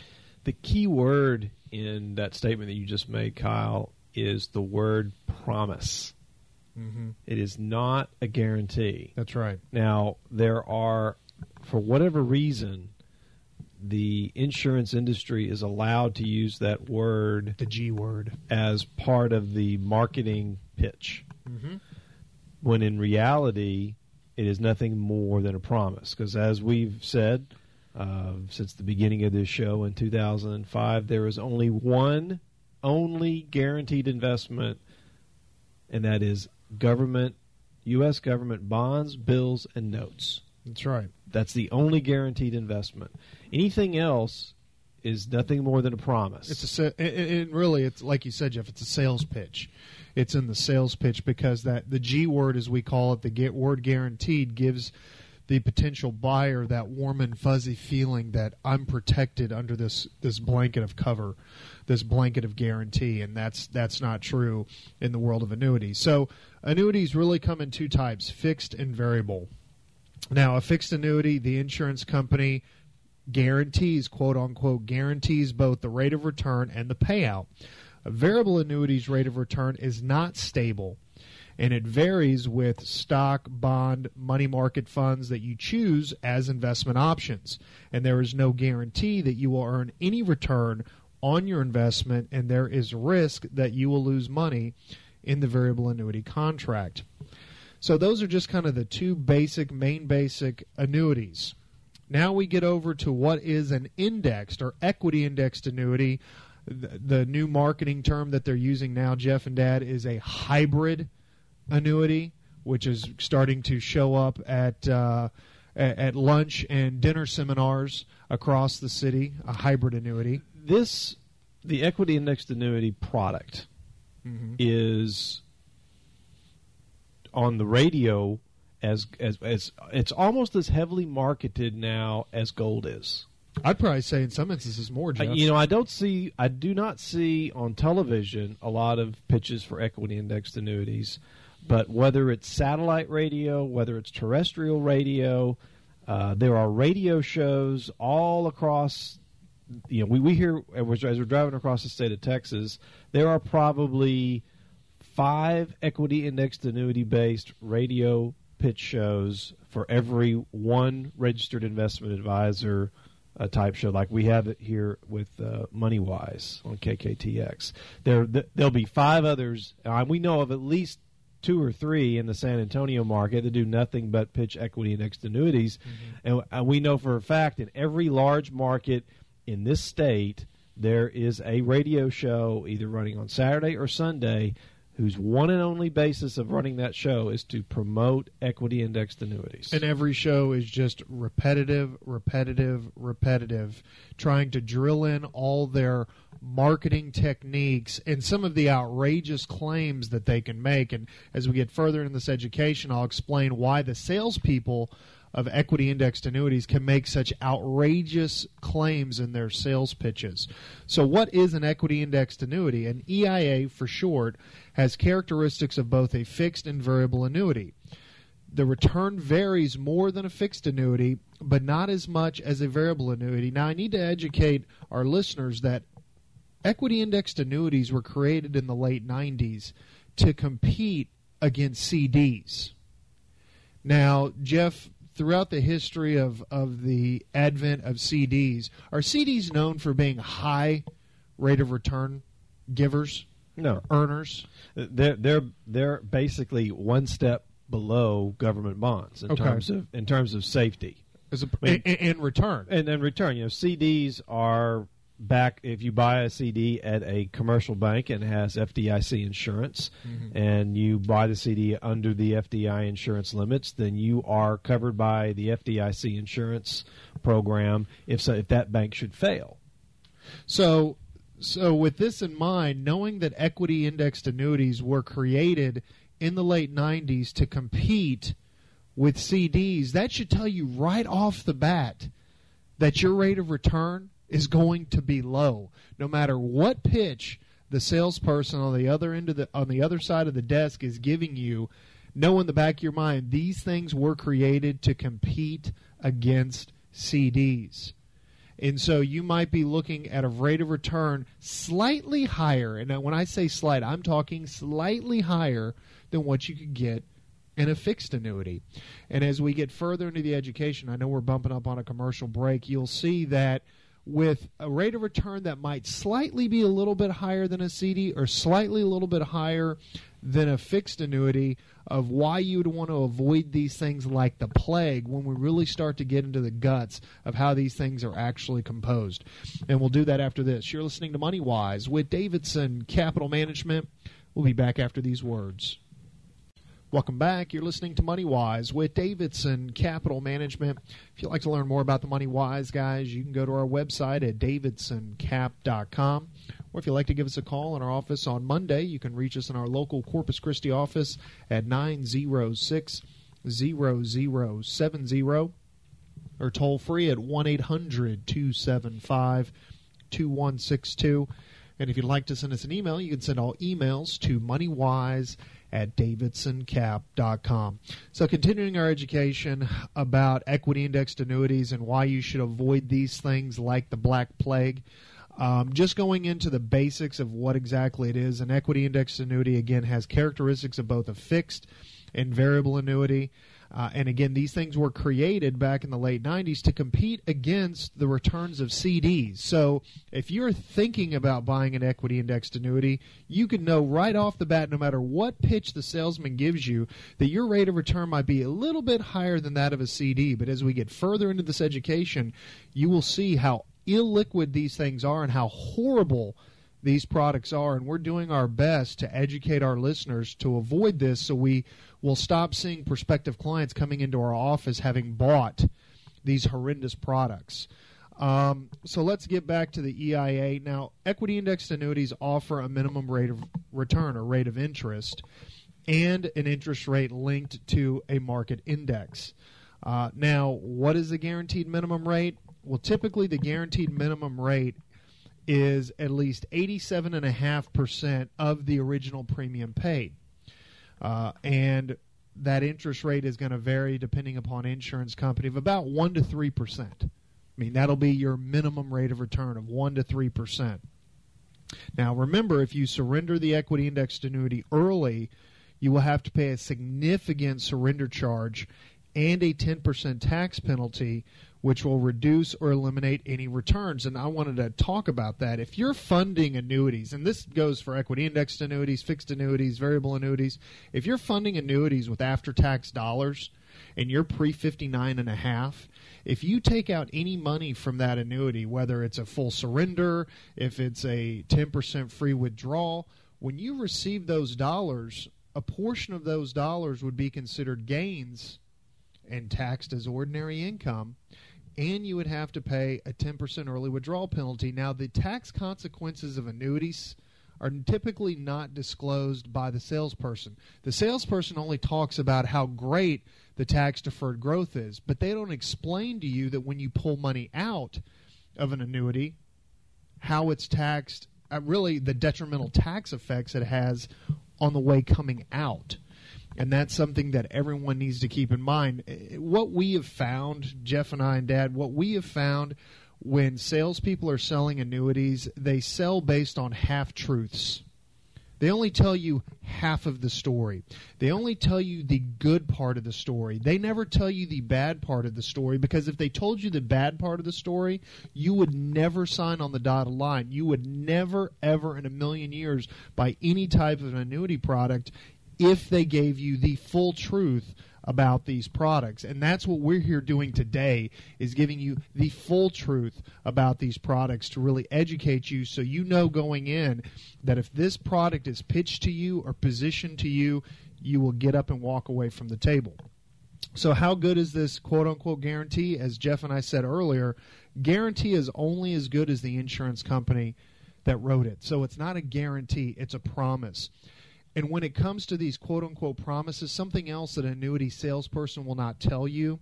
The key word in that statement that you just made, Kyle, is the word promise. Mm-hmm. It is not a guarantee. That's right. Now, there are, for whatever reason, the insurance industry is allowed to use that word The G word. as part of the marketing pitch, Mm-hmm. when in reality, it is nothing more than a promise. Because as we've said uh, since the beginning of this show in 2005, there is only one, only guaranteed investment, and that is government, U.S. government bonds, bills, and notes. That's right. That's the only guaranteed investment. Anything else is nothing more than a promise. It's a and- really it's like you said, Jeff. It's a sales pitch. It's in the sales pitch because that the G word, as we call it, the get word guaranteed, gives the potential buyer that warm and fuzzy feeling that I'm protected under this this blanket of cover, this blanket of guarantee, and that's that's not true in the world of annuities. So annuities really come in two types: fixed and variable. Now, a fixed annuity, the insurance company guarantees, quote unquote, guarantees both the rate of return and the payout. A variable annuity's rate of return is not stable and it varies with stock, bond, money market funds that you choose as investment options. And there is no guarantee that you will earn any return on your investment, and there is risk that you will lose money in the variable annuity contract. So, those are just kind of the two basic, main basic annuities. Now we get over to what is an indexed or equity indexed annuity. The, the new marketing term that they're using now, Jeff and Dad, is a hybrid annuity, which is starting to show up at uh, at lunch and dinner seminars across the city. A hybrid annuity. This the equity indexed annuity product mm-hmm. is on the radio as, as as it's almost as heavily marketed now as gold is. I'd probably say in some instances more. Jeff. You know, I don't see, I do not see on television a lot of pitches for equity indexed annuities. But whether it's satellite radio, whether it's terrestrial radio, uh, there are radio shows all across. You know, we, we hear as we're driving across the state of Texas, there are probably five equity indexed annuity based radio pitch shows for every one registered investment advisor uh, type show like we have it here with uh, MoneyWise on KKTX. There, th- there'll be five others. Uh, we know of at least two or three in the San Antonio market that do nothing but pitch equity indexed annuities. Mm-hmm. And, and we know for a fact in every large market in this state, there is a radio show either running on Saturday or Sunday whose one and only basis of running that show is to promote equity indexed annuities. And every show is just repetitive, repetitive, repetitive, trying to drill in all their marketing techniques and some of the outrageous claims that they can make. And as we get further in this education, I'll explain why the salespeople of equity indexed annuities can make such outrageous claims in their sales pitches. So, what is an equity indexed annuity? An EIA, for short, has characteristics of both a fixed and variable annuity. The return varies more than a fixed annuity, but not as much as a variable annuity. Now, I need to educate our listeners that equity indexed annuities were created in the late 90s to compete against CDs. Now, Jeff, throughout the history of, of the advent of CDs, are CDs known for being high rate of return givers? No, earners. They're they're they're basically one step below government bonds in Okay. terms of in terms of safety. As a, I mean- in, in return. And then return, you know, CDs are back if you buy a CD at a commercial bank and has FDIC insurance mm-hmm. and you buy the CD under the FDI insurance limits, then you are covered by the FDIC insurance program if so, if that bank should fail. So, so with this in mind, knowing that equity indexed annuities were created in the late 90s to compete with CDs, that should tell you right off the bat that your rate of return is going to be low no matter what pitch the salesperson on the other end of the on the other side of the desk is giving you know in the back of your mind these things were created to compete against CDs. And so you might be looking at a rate of return slightly higher. And when I say slight, I'm talking slightly higher than what you could get in a fixed annuity. And as we get further into the education, I know we're bumping up on a commercial break, you'll see that with a rate of return that might slightly be a little bit higher than a CD or slightly a little bit higher than a fixed annuity of why you would want to avoid these things like the plague when we really start to get into the guts of how these things are actually composed. And we'll do that after this. You're listening to Money Wise with Davidson Capital Management. We'll be back after these words. Welcome back. You're listening to Money Wise with Davidson Capital Management. If you'd like to learn more about the Money Wise guys, you can go to our website at davidsoncap.com. Or if you'd like to give us a call in our office on Monday, you can reach us in our local Corpus Christi office at 906 0070 or toll free at 1 800 275 2162. And if you'd like to send us an email, you can send all emails to moneywise at davidsoncap.com. So, continuing our education about equity indexed annuities and why you should avoid these things like the Black Plague. Um, just going into the basics of what exactly it is, an equity indexed annuity again has characteristics of both a fixed and variable annuity. Uh, and again, these things were created back in the late 90s to compete against the returns of CDs. So if you're thinking about buying an equity indexed annuity, you can know right off the bat, no matter what pitch the salesman gives you, that your rate of return might be a little bit higher than that of a CD. But as we get further into this education, you will see how illiquid these things are and how horrible these products are, and we're doing our best to educate our listeners to avoid this so we will stop seeing prospective clients coming into our office having bought these horrendous products. Um, so let's get back to the EIA. Now, equity indexed annuities offer a minimum rate of return or rate of interest and an interest rate linked to a market index. Uh, now, what is the guaranteed minimum rate? Well, typically the guaranteed minimum rate is at least 87.5% of the original premium paid. Uh, and that interest rate is going to vary depending upon insurance company of about 1 to 3%. I mean, that'll be your minimum rate of return of 1 to 3%. Now, remember, if you surrender the equity indexed annuity early, you will have to pay a significant surrender charge and a 10% tax penalty, which will reduce or eliminate any returns. And I wanted to talk about that. If you're funding annuities, and this goes for equity indexed annuities, fixed annuities, variable annuities, if you're funding annuities with after tax dollars and you're pre 59 and a half, if you take out any money from that annuity, whether it's a full surrender, if it's a 10% free withdrawal, when you receive those dollars, a portion of those dollars would be considered gains and taxed as ordinary income and you would have to pay a 10% early withdrawal penalty. Now, the tax consequences of annuities are typically not disclosed by the salesperson. The salesperson only talks about how great the tax deferred growth is, but they don't explain to you that when you pull money out of an annuity, how it's taxed, uh, really the detrimental tax effects it has on the way coming out and that's something that everyone needs to keep in mind. Eh, eh, what we have found, Jeff and I and Dad, what we have found when salespeople are selling annuities, they sell based on half truths. They only tell you half of the story. They only tell you the good part of the story. They never tell you the bad part of the story because if they told you the bad part of the story, you would never sign on the dotted line. You would never, ever in a million years buy any type of an annuity product if they gave you the full truth about these products. And that's what we're here doing today is giving you the full truth about these products to really educate you so you know going in that if this product is pitched to you or positioned to you you will get up and walk away from the table. So how good is this quote unquote guarantee? As Jeff and I said earlier guarantee is only as good as the insurance company that wrote it. So it's not a guarantee it's a promise and when it comes to these quote unquote promises, something else that an annuity salesperson will not tell you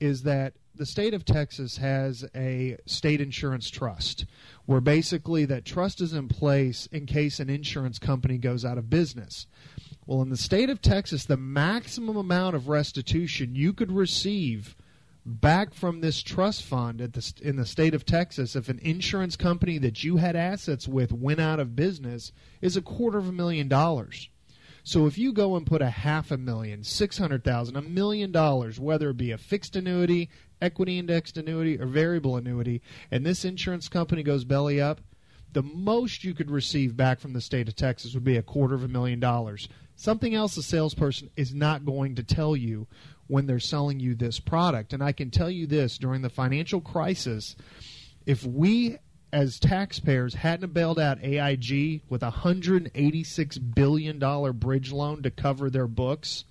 is that the state of Texas has a state insurance trust where basically that trust is in place in case an insurance company goes out of business. Well, in the state of Texas, the maximum amount of restitution you could receive back from this trust fund the, in the state of Texas if an insurance company that you had assets with went out of business is a quarter of a million dollars. So if you go and put a half a million, six hundred thousand, a million dollars, whether it be a fixed annuity, equity indexed annuity, or variable annuity, and this insurance company goes belly up, the most you could receive back from the state of Texas would be a quarter of a million dollars. Something else a salesperson is not going to tell you when they're selling you this product. And I can tell you this during the financial crisis, if we as taxpayers hadn't bailed out AIG with a $186 billion bridge loan to cover their books,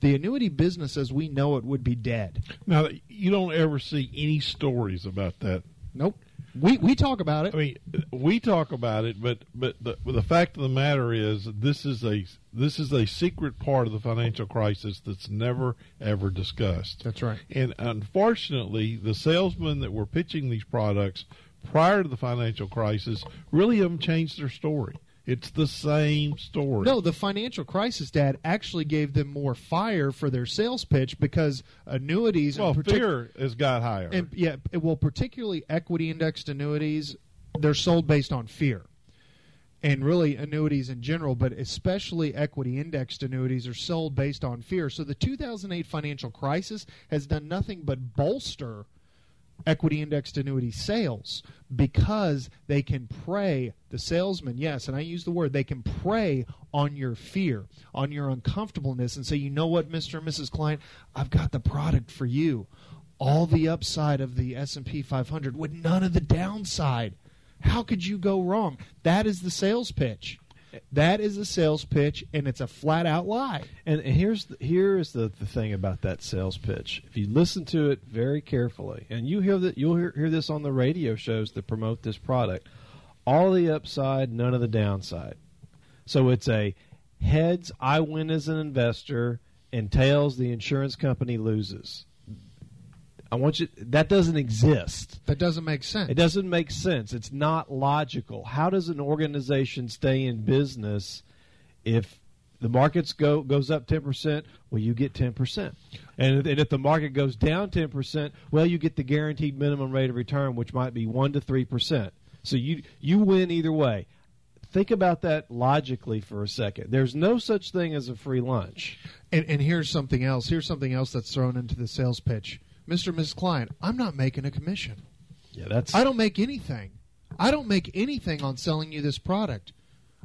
the annuity business as we know it would be dead. Now, you don't ever see any stories about that. Nope. We we talk about it. I mean, we talk about it, but but the, the fact of the matter is, this is a this is a secret part of the financial crisis that's never ever discussed. That's right. And unfortunately, the salesmen that were pitching these products prior to the financial crisis really haven't changed their story. It's the same story. No, the financial crisis, Dad, actually gave them more fire for their sales pitch because annuities. well, partic- fear has got higher. and yeah, well, particularly equity indexed annuities, they're sold based on fear. And really, annuities in general, but especially equity indexed annuities, are sold based on fear. So the 2008 financial crisis has done nothing but bolster equity indexed annuity sales because they can prey the salesman yes and i use the word they can prey on your fear on your uncomfortableness and say you know what mr and mrs client i've got the product for you. All the upside of the s&p 500 with none of the downside. How could you go wrong? That is the sales pitch that is a sales pitch and it's a flat out lie And, here's the, here is the, the thing about that sales pitch. If you listen to it very carefully, and you hear that you'll hear, hear this on the radio shows that promote this product, all the upside, none of the downside. So it's a heads, I win as an investor, and tails, the insurance company loses. I want you. That doesn't exist. that doesn't make sense It doesn't make sense. It's not logical. How does an organization stay in business if the markets go goes up ten percent? Well, you get ten percent, and, and if the market goes down ten percent, well, you get the guaranteed minimum rate of return, which might be one to three percent. So you you win either way. Think about that logically for a second. There's no such thing as a free lunch. And, and here's something else. Here's something else that's thrown into the sales pitch. Mr. and Mrs. Client, I'm not making a commission. Yeah, that's I don't make anything. I don't make anything on selling you this product.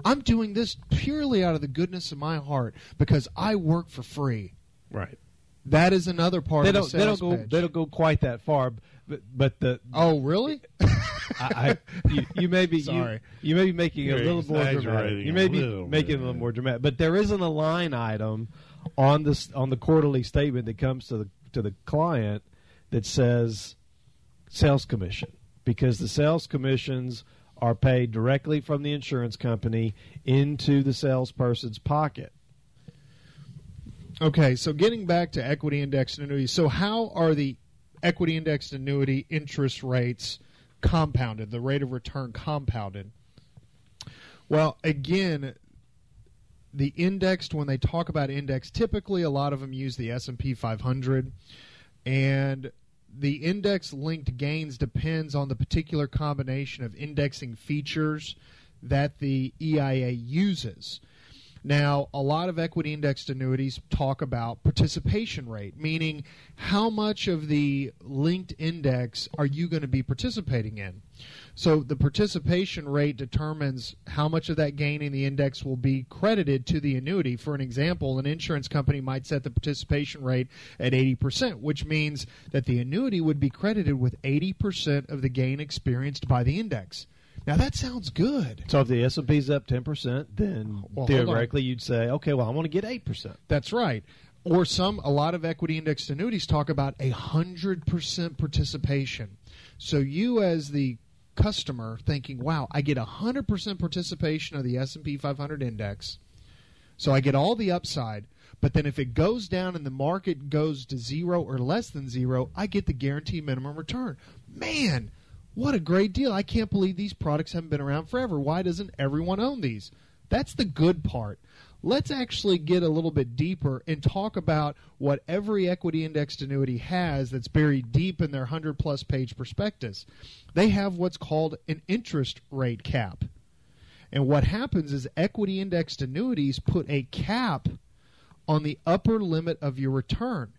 I'm doing this purely out of the goodness of my heart because I work for free. right. That is another part They of the don't. They don't sales go. pitch. They don't go quite that far. But but the oh, really? I, I, you, you may be Sorry. You, you may be making a You're little more dramatic. You may be making it a little more dramatic, but there isn't a line item on this on the quarterly statement that comes to the to the client that says sales commission because the sales commissions are paid directly from the insurance company into the salesperson's pocket. Okay, so getting back to equity indexed annuities. So, how are the equity indexed annuity interest rates compounded? The rate of return compounded? Well, again, the indexed when they talk about index, typically a lot of them use the S and P 500, and the index linked gains depends on the particular combination of indexing features that the EIA uses. Now, a lot of equity indexed annuities talk about participation rate, meaning how much of the linked index are you going to be participating in? So, the participation rate determines how much of that gain in the index will be credited to the annuity. For an example, an insurance company might set the participation rate at 80%, which means that the annuity would be credited with 80% of the gain experienced by the index. Now, that sounds good. So if the S and P's up ten percent, then Well, theoretically you'd say, okay, well I want to get eight percent. That's right. Or some, a lot of equity indexed annuities talk about a hundred percent participation. So you, as the customer, thinking, "Wow, I get a hundred percent participation of the S and P 500 index, so I get all the upside." But then, if it goes down and the market goes to zero or less than zero, I get the guaranteed minimum return. Man, what a great deal! I can't believe these products haven't been around forever. Why doesn't everyone own these? That's the good part. Let's actually get a little bit deeper and talk about what every equity indexed annuity has that's buried deep in their 100 plus page prospectus. They have what's called an interest rate cap. And what happens is equity indexed annuities put a cap on the upper limit of your return.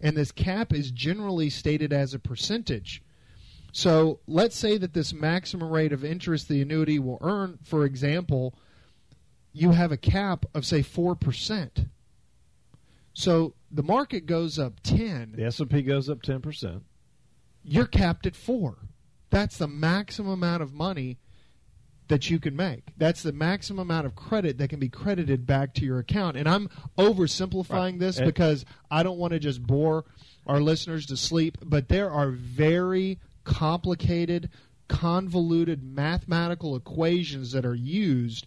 And this cap is generally stated as a percentage. So let's say that this maximum rate of interest the annuity will earn, for example, you have a cap of say 4%. So the market goes up 10, The S and P goes up ten percent. you're capped at 4. That's the maximum amount of money that you can make. That's the maximum amount of credit that can be credited back to your account. And I'm oversimplifying Right. this And- because I don't want to just bore our listeners to sleep, but there are very complicated convoluted mathematical equations that are used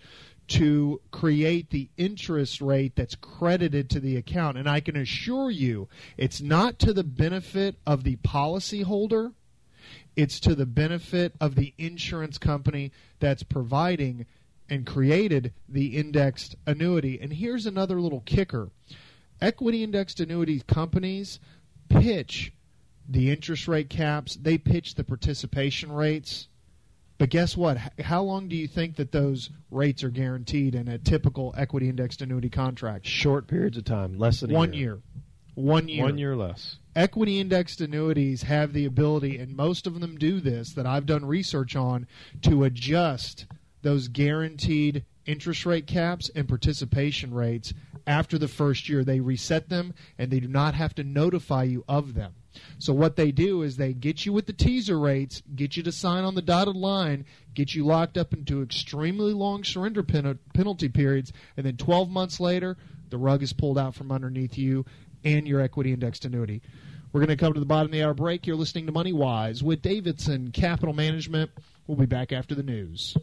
to create the interest rate that's credited to the account. And I can assure you, it's not to the benefit of the policyholder, it's to the benefit of the insurance company that's providing and created the indexed annuity. And here's another little kicker equity indexed annuity companies pitch the interest rate caps, they pitch the participation rates. But guess what? How long do you think that those rates are guaranteed in a typical equity indexed annuity contract? Short periods of time, less than one year. year. One year. One year less. Equity indexed annuities have the ability, and most of them do this, that I've done research on, to adjust those guaranteed interest rate caps and participation rates after the first year. They reset them, and they do not have to notify you of them. So what they do is they get you with the teaser rates, get you to sign on the dotted line, get you locked up into extremely long surrender pen- penalty periods, and then 12 months later, the rug is pulled out from underneath you and your equity indexed annuity. We're going to come to the bottom of the hour break. You're listening to Money Wise with Davidson Capital Management. We'll be back after the news.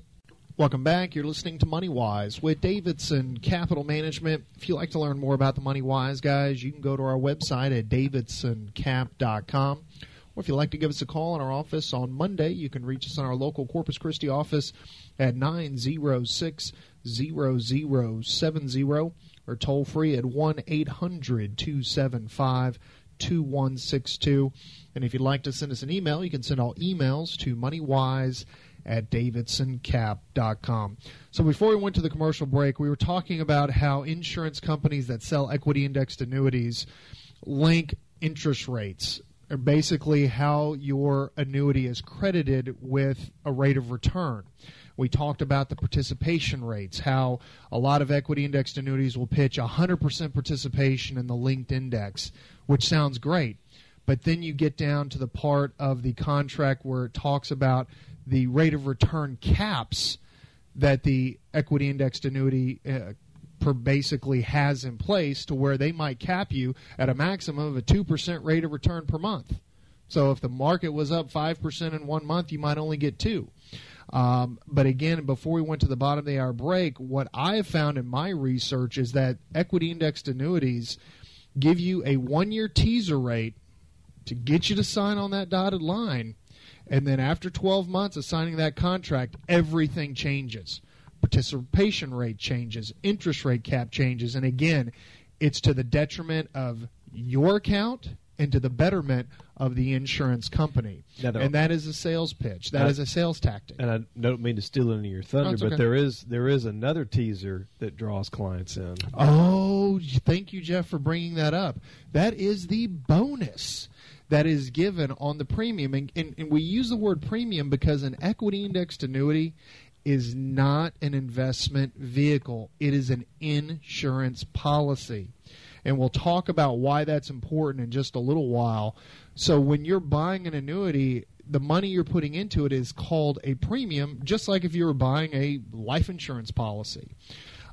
Welcome back. You're listening to Money Wise with Davidson Capital Management. If you'd like to learn more about the Money Wise guys, you can go to our website at davidsoncap.com. Or if you'd like to give us a call in our office on Monday, you can reach us in our local Corpus Christi office at 906 0070 or toll free at 1 800 275 2162. And if you'd like to send us an email, you can send all emails to moneywise at davidsoncap.com. So before we went to the commercial break, we were talking about how insurance companies that sell equity indexed annuities link interest rates or basically how your annuity is credited with a rate of return. We talked about the participation rates, how a lot of equity indexed annuities will pitch 100% participation in the linked index, which sounds great. But then you get down to the part of the contract where it talks about the rate of return caps that the equity indexed annuity uh, basically has in place to where they might cap you at a maximum of a 2% rate of return per month. So if the market was up 5% in one month, you might only get 2. Um, but again, before we went to the bottom of the hour break, what I have found in my research is that equity indexed annuities give you a one year teaser rate to get you to sign on that dotted line. And then after 12 months of signing that contract, everything changes. Participation rate changes, interest rate cap changes. And again, it's to the detriment of your account and to the betterment of the insurance company. And that is a sales pitch. That I- is a sales tactic. And I don't mean to steal any of your thunder, No, but okay. there is there is another teaser that draws clients in. Oh, thank you, Jeff, for bringing that up. That is the bonus that is given on the premium. And, and, and we use the word premium because an equity indexed annuity is not an investment vehicle, it is an insurance policy. And we'll talk about why that's important in just a little while. So, when you're buying an annuity, the money you're putting into it is called a premium, just like if you were buying a life insurance policy.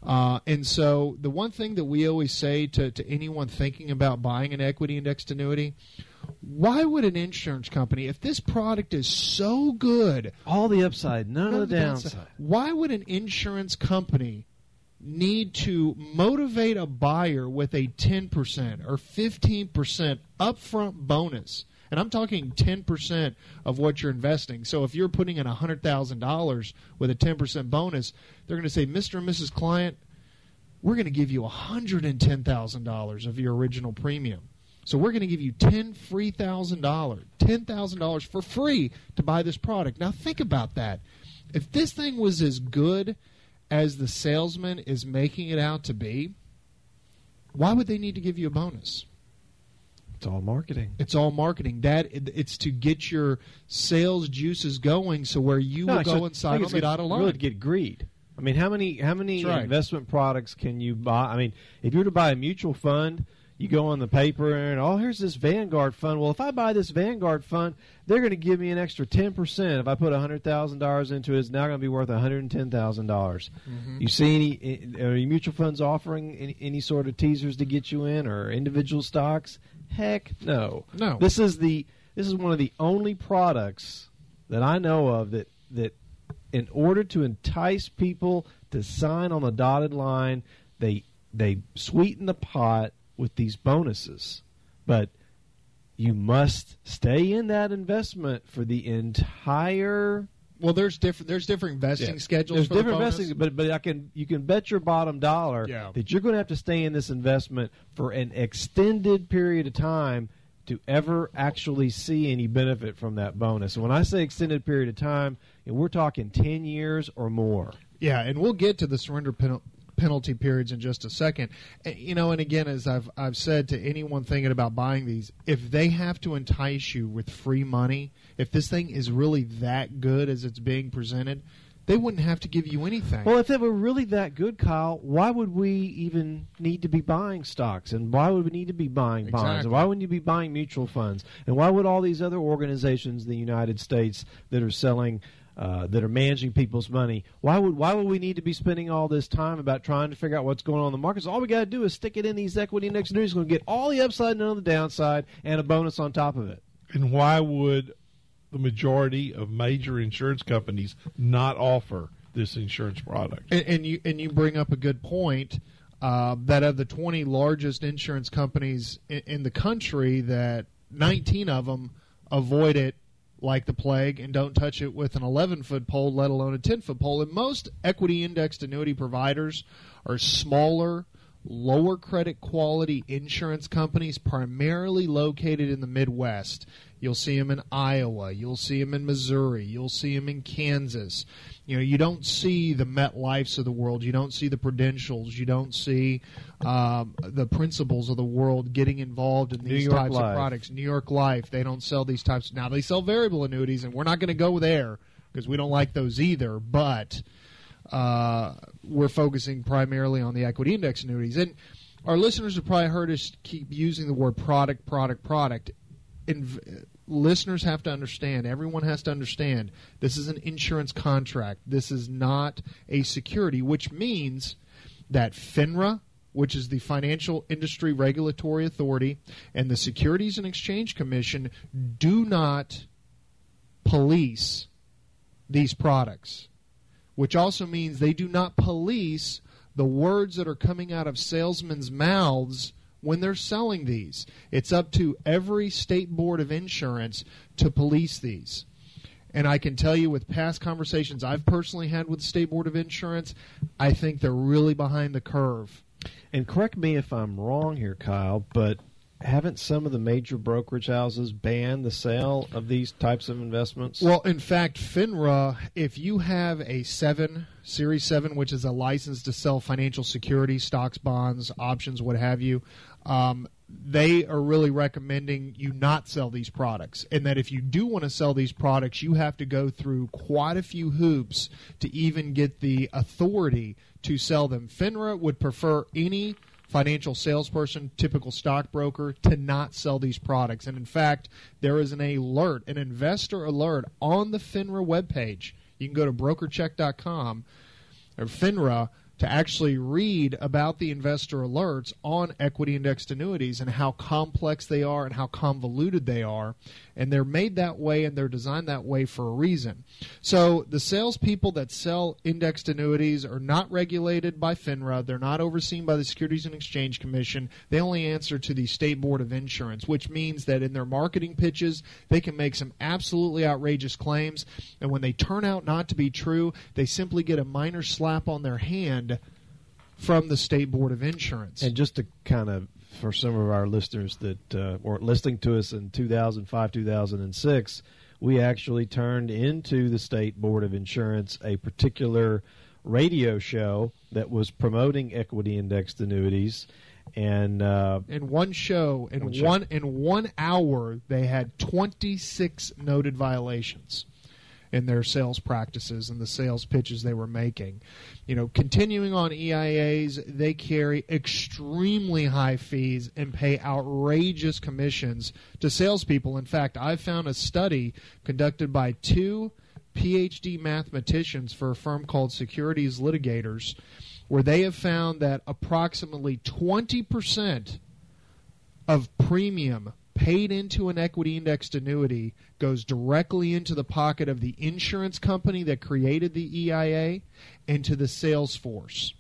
Uh, and so, the one thing that we always say to, to anyone thinking about buying an equity indexed annuity why would an insurance company, if this product is so good, All the upside, none none of the downside. why would an insurance company need to motivate a buyer with a 10% or 15% upfront bonus? And I'm talking 10% of what you're investing. So if you're putting in $100,000 with a 10% bonus, they're going to say, Mr. and Mrs. Client, we're going to give you $110,000 of your original premium. So we're going to give you ten free thousand dollars, ten thousand dollars for free to buy this product. Now think about that. If this thing was as good as the salesman is making it out to be, why would they need to give you a bonus? It's all marketing. It's all marketing. That it's to get your sales juices going, so where you No, will go inside and I sign think on it's the dotted line. Really get greed. I mean, how many how many right. investment products can you buy? I mean, if you were to buy a mutual fund, you go on the paper and oh, here's this Vanguard fund. Well, if I buy this Vanguard fund, they're going to give me an extra ten percent. If I put hundred thousand dollars into it, it's now going to be worth one hundred and ten thousand dollars. Mm-hmm. You see any are your mutual funds offering any, any sort of teasers to get you in or individual stocks? Heck, no. No. This is the this is one of the only products that I know of that that in order to entice people to sign on the dotted line, they they sweeten the pot with these bonuses. But you must stay in that investment for the entire Well, there's different there's different vesting Yeah. schedules. There's the different investing, but but I can you can bet your bottom dollar Yeah. that you're going to have to stay in this investment for an extended period of time to ever actually see any benefit from that bonus. And when I say extended period of time, we're talking ten years or more. Yeah, and we'll get to the surrender penal- penalty periods in just a second. You know, and again, as I've I've said to anyone thinking about buying these, if they have to entice you with free money, if this thing is really that good as it's being presented, they wouldn't have to give you anything. Well, if they were really that good, Kyle, why would we even need to be buying stocks? And why would we need to be buying bonds? Exactly. And why wouldn't you be buying mutual funds? And why would all these other organizations in the United States that are selling, uh, that are managing people's money, why would why would we need to be spending all this time about trying to figure out what's going on in the markets? All we got to do is stick it in these equity index annuities. Going to get all the upside and none of the downside, and a bonus on top of it. And why would the majority of major insurance companies not offer this insurance product? And, and you and you bring up a good point uh, that of the 20 largest insurance companies in, in the country, that 19 of them avoid it like the plague and don't touch it with an 11 foot pole, let alone a 10 foot pole. And most equity indexed annuity providers are smaller. Lower credit quality insurance companies, primarily located in the Midwest. You'll see them in Iowa. You'll see them in Missouri. You'll see them in Kansas. You know, you don't see the MetLifes of the world. You don't see the Prudentials. You don't see um, the principals of the world getting involved in these types Life. of products. New York Life, they don't sell these types. Now they sell variable annuities, and we're not going to go there because we don't like those either. But uh, we're focusing primarily on the equity index annuities. And our listeners have probably heard us keep using the word product, product, product. And listeners have to understand, everyone has to understand, this is an insurance contract. This is not a security, which means that FINRA, which is the Financial Industry Regulatory Authority, and the Securities and Exchange Commission do not police these products which also means they do not police the words that are coming out of salesmen's mouths when they're selling these. It's up to every state board of insurance to police these. And I can tell you with past conversations I've personally had with the State Board of Insurance, I think they're really behind the curve. And correct me if I'm wrong here, Kyle, but haven't some of the major brokerage houses banned the sale of these types of investments? Well, in fact, FINRA, if you have a 7, Series 7, which is a license to sell financial securities, stocks, bonds, options, what have you, um, they are really recommending you not sell these products. And that if you do want to sell these products, you have to go through quite a few hoops to even get the authority to sell them. FINRA would prefer any financial salesperson, typical stockbroker, to not sell these products. And in fact, there is an alert, an investor alert on the FINRA webpage. You can go to brokercheck.com or FINRA to actually read about the investor alerts on equity indexed annuities and how complex they are and how convoluted they are. And they're made that way and they're designed that way for a reason. So the salespeople that sell indexed annuities are not regulated by FINRA. They're not overseen by the Securities and Exchange Commission. They only answer to the State Board of Insurance, which means that in their marketing pitches, they can make some absolutely outrageous claims. And when they turn out not to be true, they simply get a minor slap on their hand from the State Board of Insurance. And just to kind of, for some of our listeners that uh, were listening to us in 2005, 2006, we actually turned into the State Board of Insurance a particular radio show that was promoting equity indexed annuities. And uh, in one show, in One one, show. in one hour, they had 26 noted violations in their sales practices and the sales pitches they were making. You know, continuing on EIAs, they carry extremely high fees and pay outrageous commissions to salespeople. In fact, I found a study conducted by two PhD mathematicians for a firm called Securities Litigators, where they have found that approximately 20% of premium paid into an equity indexed annuity goes directly into the pocket of the insurance company that created the EIA and to the sales force.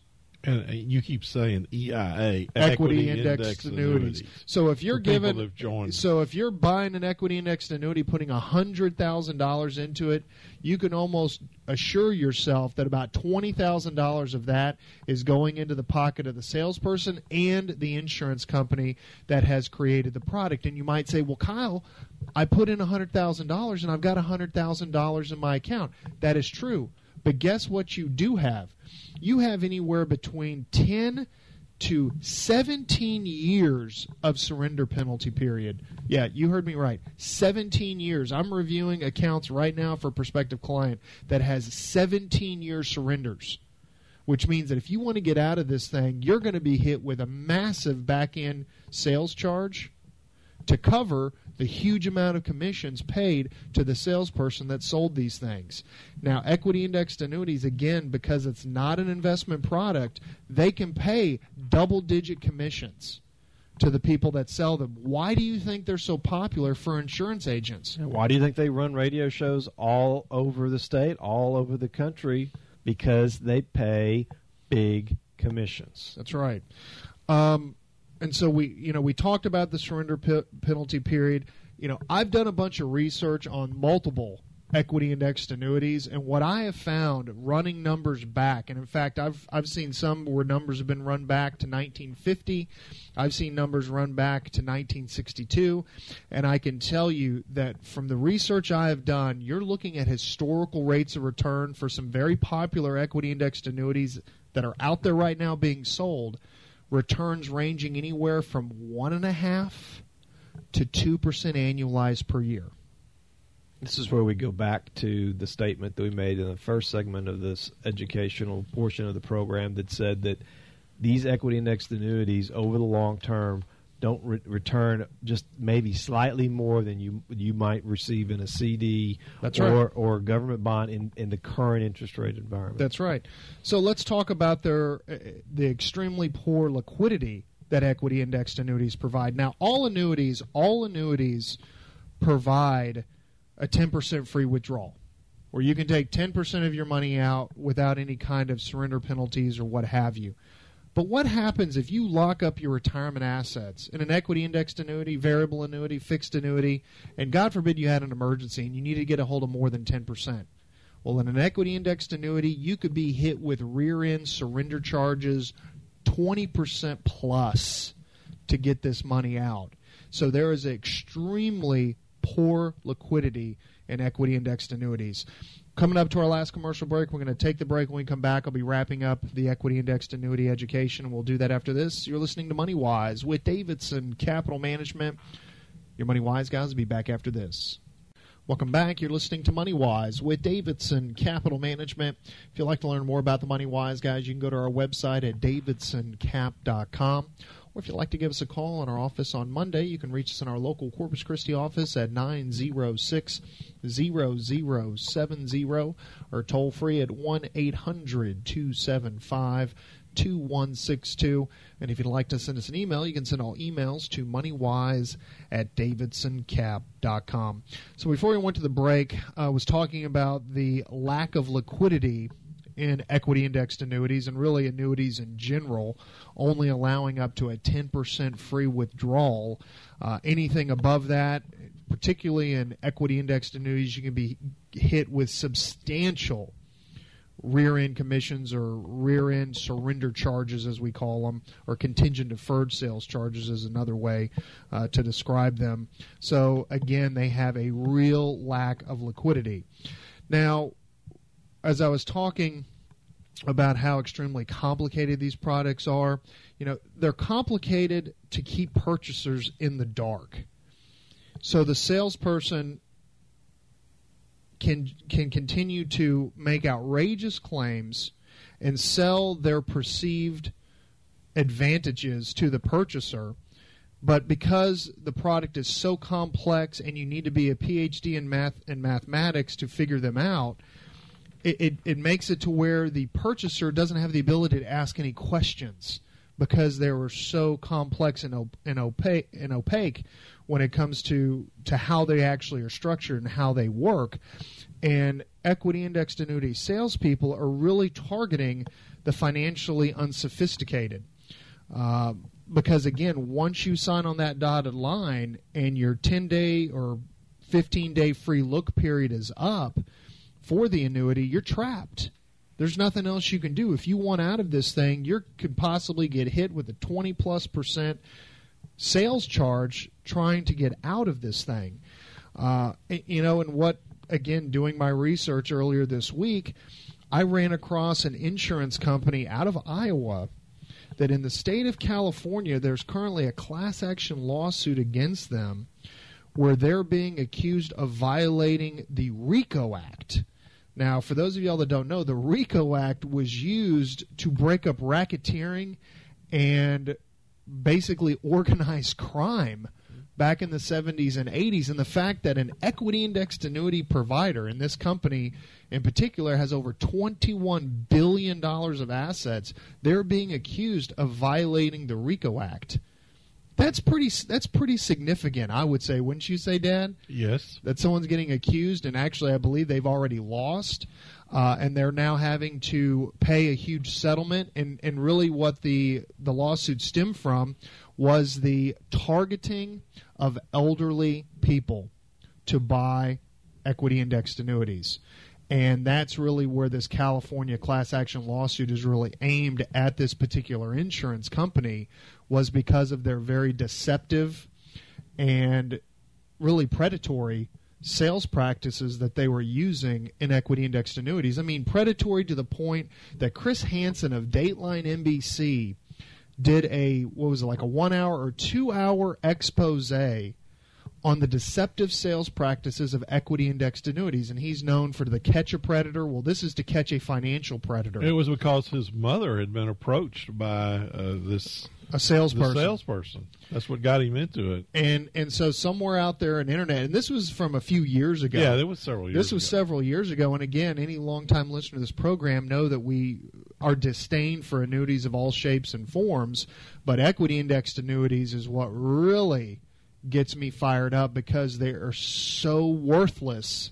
And uh, you keep saying EIA, equity, equity indexed, annuities. annuities. So if you're given, so if you're buying an equity indexed annuity, putting hundred thousand dollars into it, you can almost assure yourself that about twenty thousand dollars of that is going into the pocket of the salesperson and the insurance company that has created the product. And you might say, well, Kyle, I put in hundred thousand dollars and I've got hundred thousand dollars in my account. That is true. But guess what you do have? You have anywhere between 10 to 17 years of surrender penalty period. Yeah, you heard me right. 17 years. I'm reviewing accounts right now for a prospective client that has 17 year surrenders, which means that if you want to get out of this thing, you're going to be hit with a massive back end sales charge to cover the huge amount of commissions paid to the salesperson that sold these things. Now, equity indexed annuities, again, because it's not an investment product, they can pay double digit commissions to the people that sell them. Why do you think they're so popular for insurance agents? Why do you think they run radio shows all over the state, all over the country? Because they pay big commissions. That's right. Um, and so we you know we talked about the surrender penalty period. You know i've done a bunch of research on multiple equity indexed annuities and what i have found running numbers back and in fact i've i've seen some where numbers have been run back to 1950 i've seen numbers run back to 1962 and i can tell you that from the research i have done you're looking at historical rates of return for some very popular equity indexed annuities that are out there right now being sold returns ranging anywhere from one and a half to two percent annualized per year. This is where we go back to the statement that we made in the first segment of this educational portion of the program that said that these equity indexed annuities over the long term don't re- return just maybe slightly more than you you might receive in a CD That's or right. or government bond in, in the current interest rate environment. That's right. So let's talk about their uh, the extremely poor liquidity that equity indexed annuities provide. Now, all annuities, all annuities provide a 10% free withdrawal where you can take 10% of your money out without any kind of surrender penalties or what have you. But what happens if you lock up your retirement assets in an equity indexed annuity, variable annuity, fixed annuity, and God forbid you had an emergency and you need to get a hold of more than 10%? Well, in an equity indexed annuity, you could be hit with rear end surrender charges 20% plus to get this money out. So there is extremely poor liquidity in equity indexed annuities. Coming up to our last commercial break, we're going to take the break. When we come back, I'll be wrapping up the equity indexed annuity education, we'll do that after this. You're listening to Money Wise with Davidson Capital Management. Your Money Wise guys will be back after this. Welcome back. You're listening to Money Wise with Davidson Capital Management. If you'd like to learn more about the Money Wise guys, you can go to our website at davidsoncap.com or if you'd like to give us a call in our office on Monday, you can reach us in our local Corpus Christi office at 906 0070 or toll free at 1 800 275 2162. And if you'd like to send us an email, you can send all emails to moneywise at davidsoncap.com. So before we went to the break, I was talking about the lack of liquidity in equity indexed annuities and really annuities in general, only allowing up to a 10% free withdrawal. Uh, anything above that, particularly in equity indexed annuities, you can be hit with substantial rear end commissions or rear end surrender charges, as we call them, or contingent deferred sales charges is another way uh, to describe them. So, again, they have a real lack of liquidity. Now, as I was talking about how extremely complicated these products are, you know, they're complicated to keep purchasers in the dark. So the salesperson can can continue to make outrageous claims and sell their perceived advantages to the purchaser but because the product is so complex and you need to be a PhD in math and mathematics to figure them out, it, it, it makes it to where the purchaser doesn't have the ability to ask any questions because they were so complex and, op- and opaque and opaque when it comes to to how they actually are structured and how they work. And equity indexed annuity salespeople are really targeting the financially unsophisticated. Uh, because again, once you sign on that dotted line and your 10 day or 15 day free look period is up for the annuity, you're trapped. There's nothing else you can do. If you want out of this thing, you could possibly get hit with a 20 plus percent sales charge trying to get out of this thing. Uh, you know, and what, again, doing my research earlier this week, I ran across an insurance company out of Iowa that in the state of California, there's currently a class action lawsuit against them where they're being accused of violating the RICO Act. Now, for those of y'all that don't know, the RICO Act was used to break up racketeering and basically organized crime back in the 70s and 80s. And the fact that an equity indexed annuity provider, in this company in particular, has over $21 billion of assets, they're being accused of violating the RICO Act. That's pretty. That's pretty significant, I would say. Wouldn't you say, Dad? Yes. That someone's getting accused, and actually, I believe they've already lost, uh, and they're now having to pay a huge settlement. And and really, what the the lawsuit stemmed from was the targeting of elderly people to buy equity indexed annuities. And that's really where this California class action lawsuit is really aimed at this particular insurance company was because of their very deceptive and really predatory sales practices that they were using in equity indexed annuities. I mean, predatory to the point that Chris Hansen of Dateline NBC did a what was it like a 1 hour or 2 hour expose on the deceptive sales practices of equity indexed annuities and he's known for the catch a predator well this is to catch a financial predator It was because his mother had been approached by uh, this a salesperson salesperson. That's what got him into it. and and so somewhere out there on the internet and this was from a few years ago Yeah, it was several years. this was ago. several years ago and again any longtime listener to this program know that we are disdain for annuities of all shapes and forms but equity indexed annuities is what really gets me fired up because they are so worthless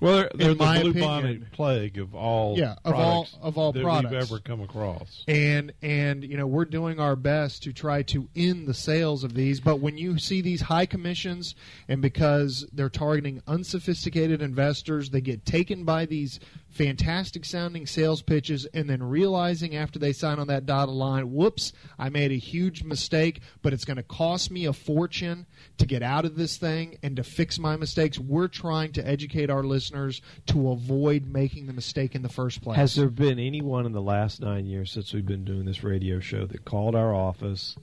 Well, they're, they're in my the opinion- bubonic plague of all Yeah, of all- products of all that products. we've ever come across. and and you know we're doing our best to try to end the sales of these but when you see these high commissions and because they're targeting unsophisticated investors they get taken by these fantastic sounding sales pitches and then realizing after they sign on that dotted line whoops i made a huge mistake but it's going to cost me a fortune to get out of this thing and to fix my mistakes. We're trying to educate our listeners to avoid making the mistake in the first place. Has there been anyone in the last nine years since we've been doing this radio show that called our office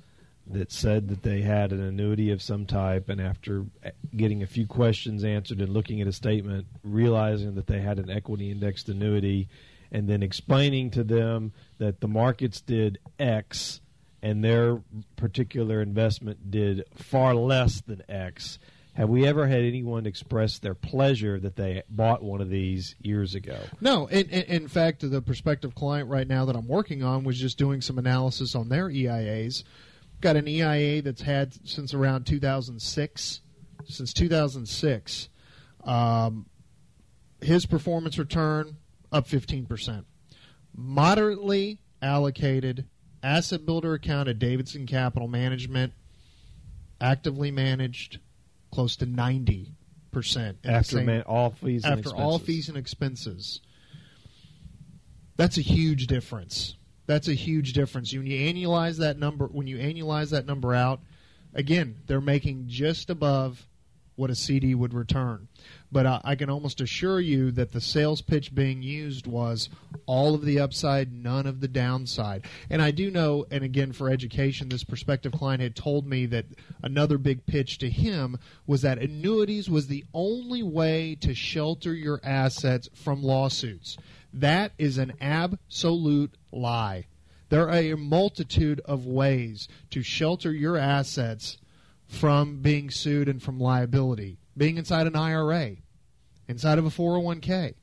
that said that they had an annuity of some type, and after getting a few questions answered and looking at a statement, realizing that they had an equity indexed annuity, and then explaining to them that the markets did X and their particular investment did far less than X? Have we ever had anyone express their pleasure that they bought one of these years ago? No, in, in, in fact, the prospective client right now that I'm working on was just doing some analysis on their EIAs. Got an EIA that's had since around 2006. Since 2006, um, his performance return up 15%. Moderately allocated asset builder account at Davidson Capital Management, actively managed, close to 90%. after same- man, all fees and after all fees and expenses. That's a huge difference. That's a huge difference. When you annualize that number, when you annualize that number out, again, they're making just above what a CD would return. But I, I can almost assure you that the sales pitch being used was all of the upside, none of the downside. And I do know, and again for education, this prospective client had told me that another big pitch to him was that annuities was the only way to shelter your assets from lawsuits. That is an absolute lie. There are a multitude of ways to shelter your assets from being sued and from liability. Being inside an IRA, inside of a 401k.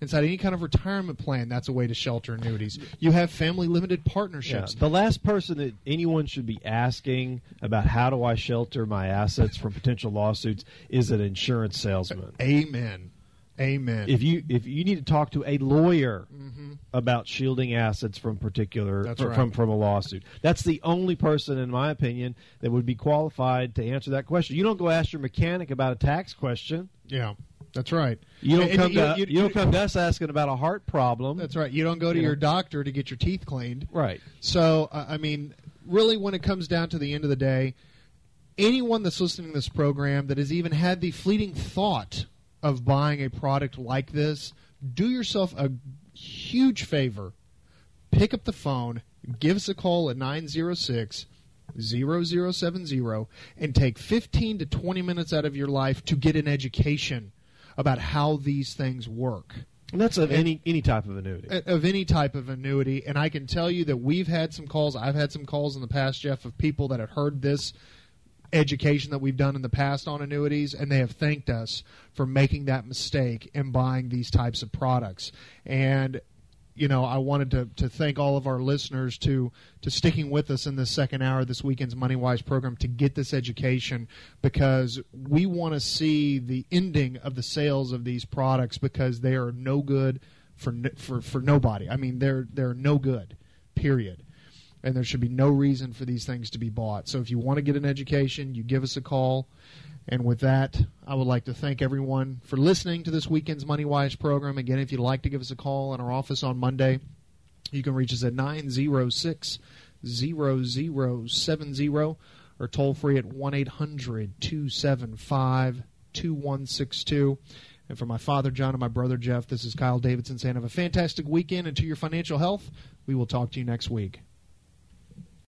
inside any kind of retirement plan, that's a way to shelter annuities. You have family limited Yeah, partnerships. the last person that anyone should be asking about how do I shelter my assets from potential lawsuits is an insurance salesman. Amen. Amen. If you if you need to talk to a lawyer about shielding assets from particular fr- right. from from a lawsuit, that's the only person, in my opinion, that would be qualified to answer that question. You don't go ask your mechanic about a tax question. yeah, that's right. You don't And- come and to you- you, you- don't come to us asking about a heart problem. That's right. You don't go to You know. your doctor to get your teeth cleaned. right. So, uh, I mean, really, when it comes down to the end of the day, anyone that's listening to this program that has even had the fleeting thought of buying a product like this, do yourself a huge favor. Pick up the phone, give us a call at 906 0070, and take 15 to 20 minutes out of your life to get an education about how these things work And that's of any any type of annuity. of any type of annuity. And I can tell you that we've had some calls. I've had some calls in the past, Jeff, of people that have heard this education that we've done in the past on annuities, and they have thanked us for making that mistake and buying these types of products. And you know, I wanted to, to thank all of our listeners to to sticking with us in this second hour of this weekend's Money Wise program to get this education because we want to see the ending of the sales of these products because they are no good for for for nobody. I mean, they're they're no good. Period. And there should be no reason for these things to be bought. So if you want to get an education, you give us a call. And with that, I would like to thank everyone for listening to this weekend's Money Wise program. Again, if you'd like to give us a call in our office on Monday, you can reach us at 906 0070 or toll free at 1 800 275 2162. And for my father, John, and my brother, Jeff, this is Kyle Davidson saying have a fantastic weekend. And to your financial health, we will talk to you next week.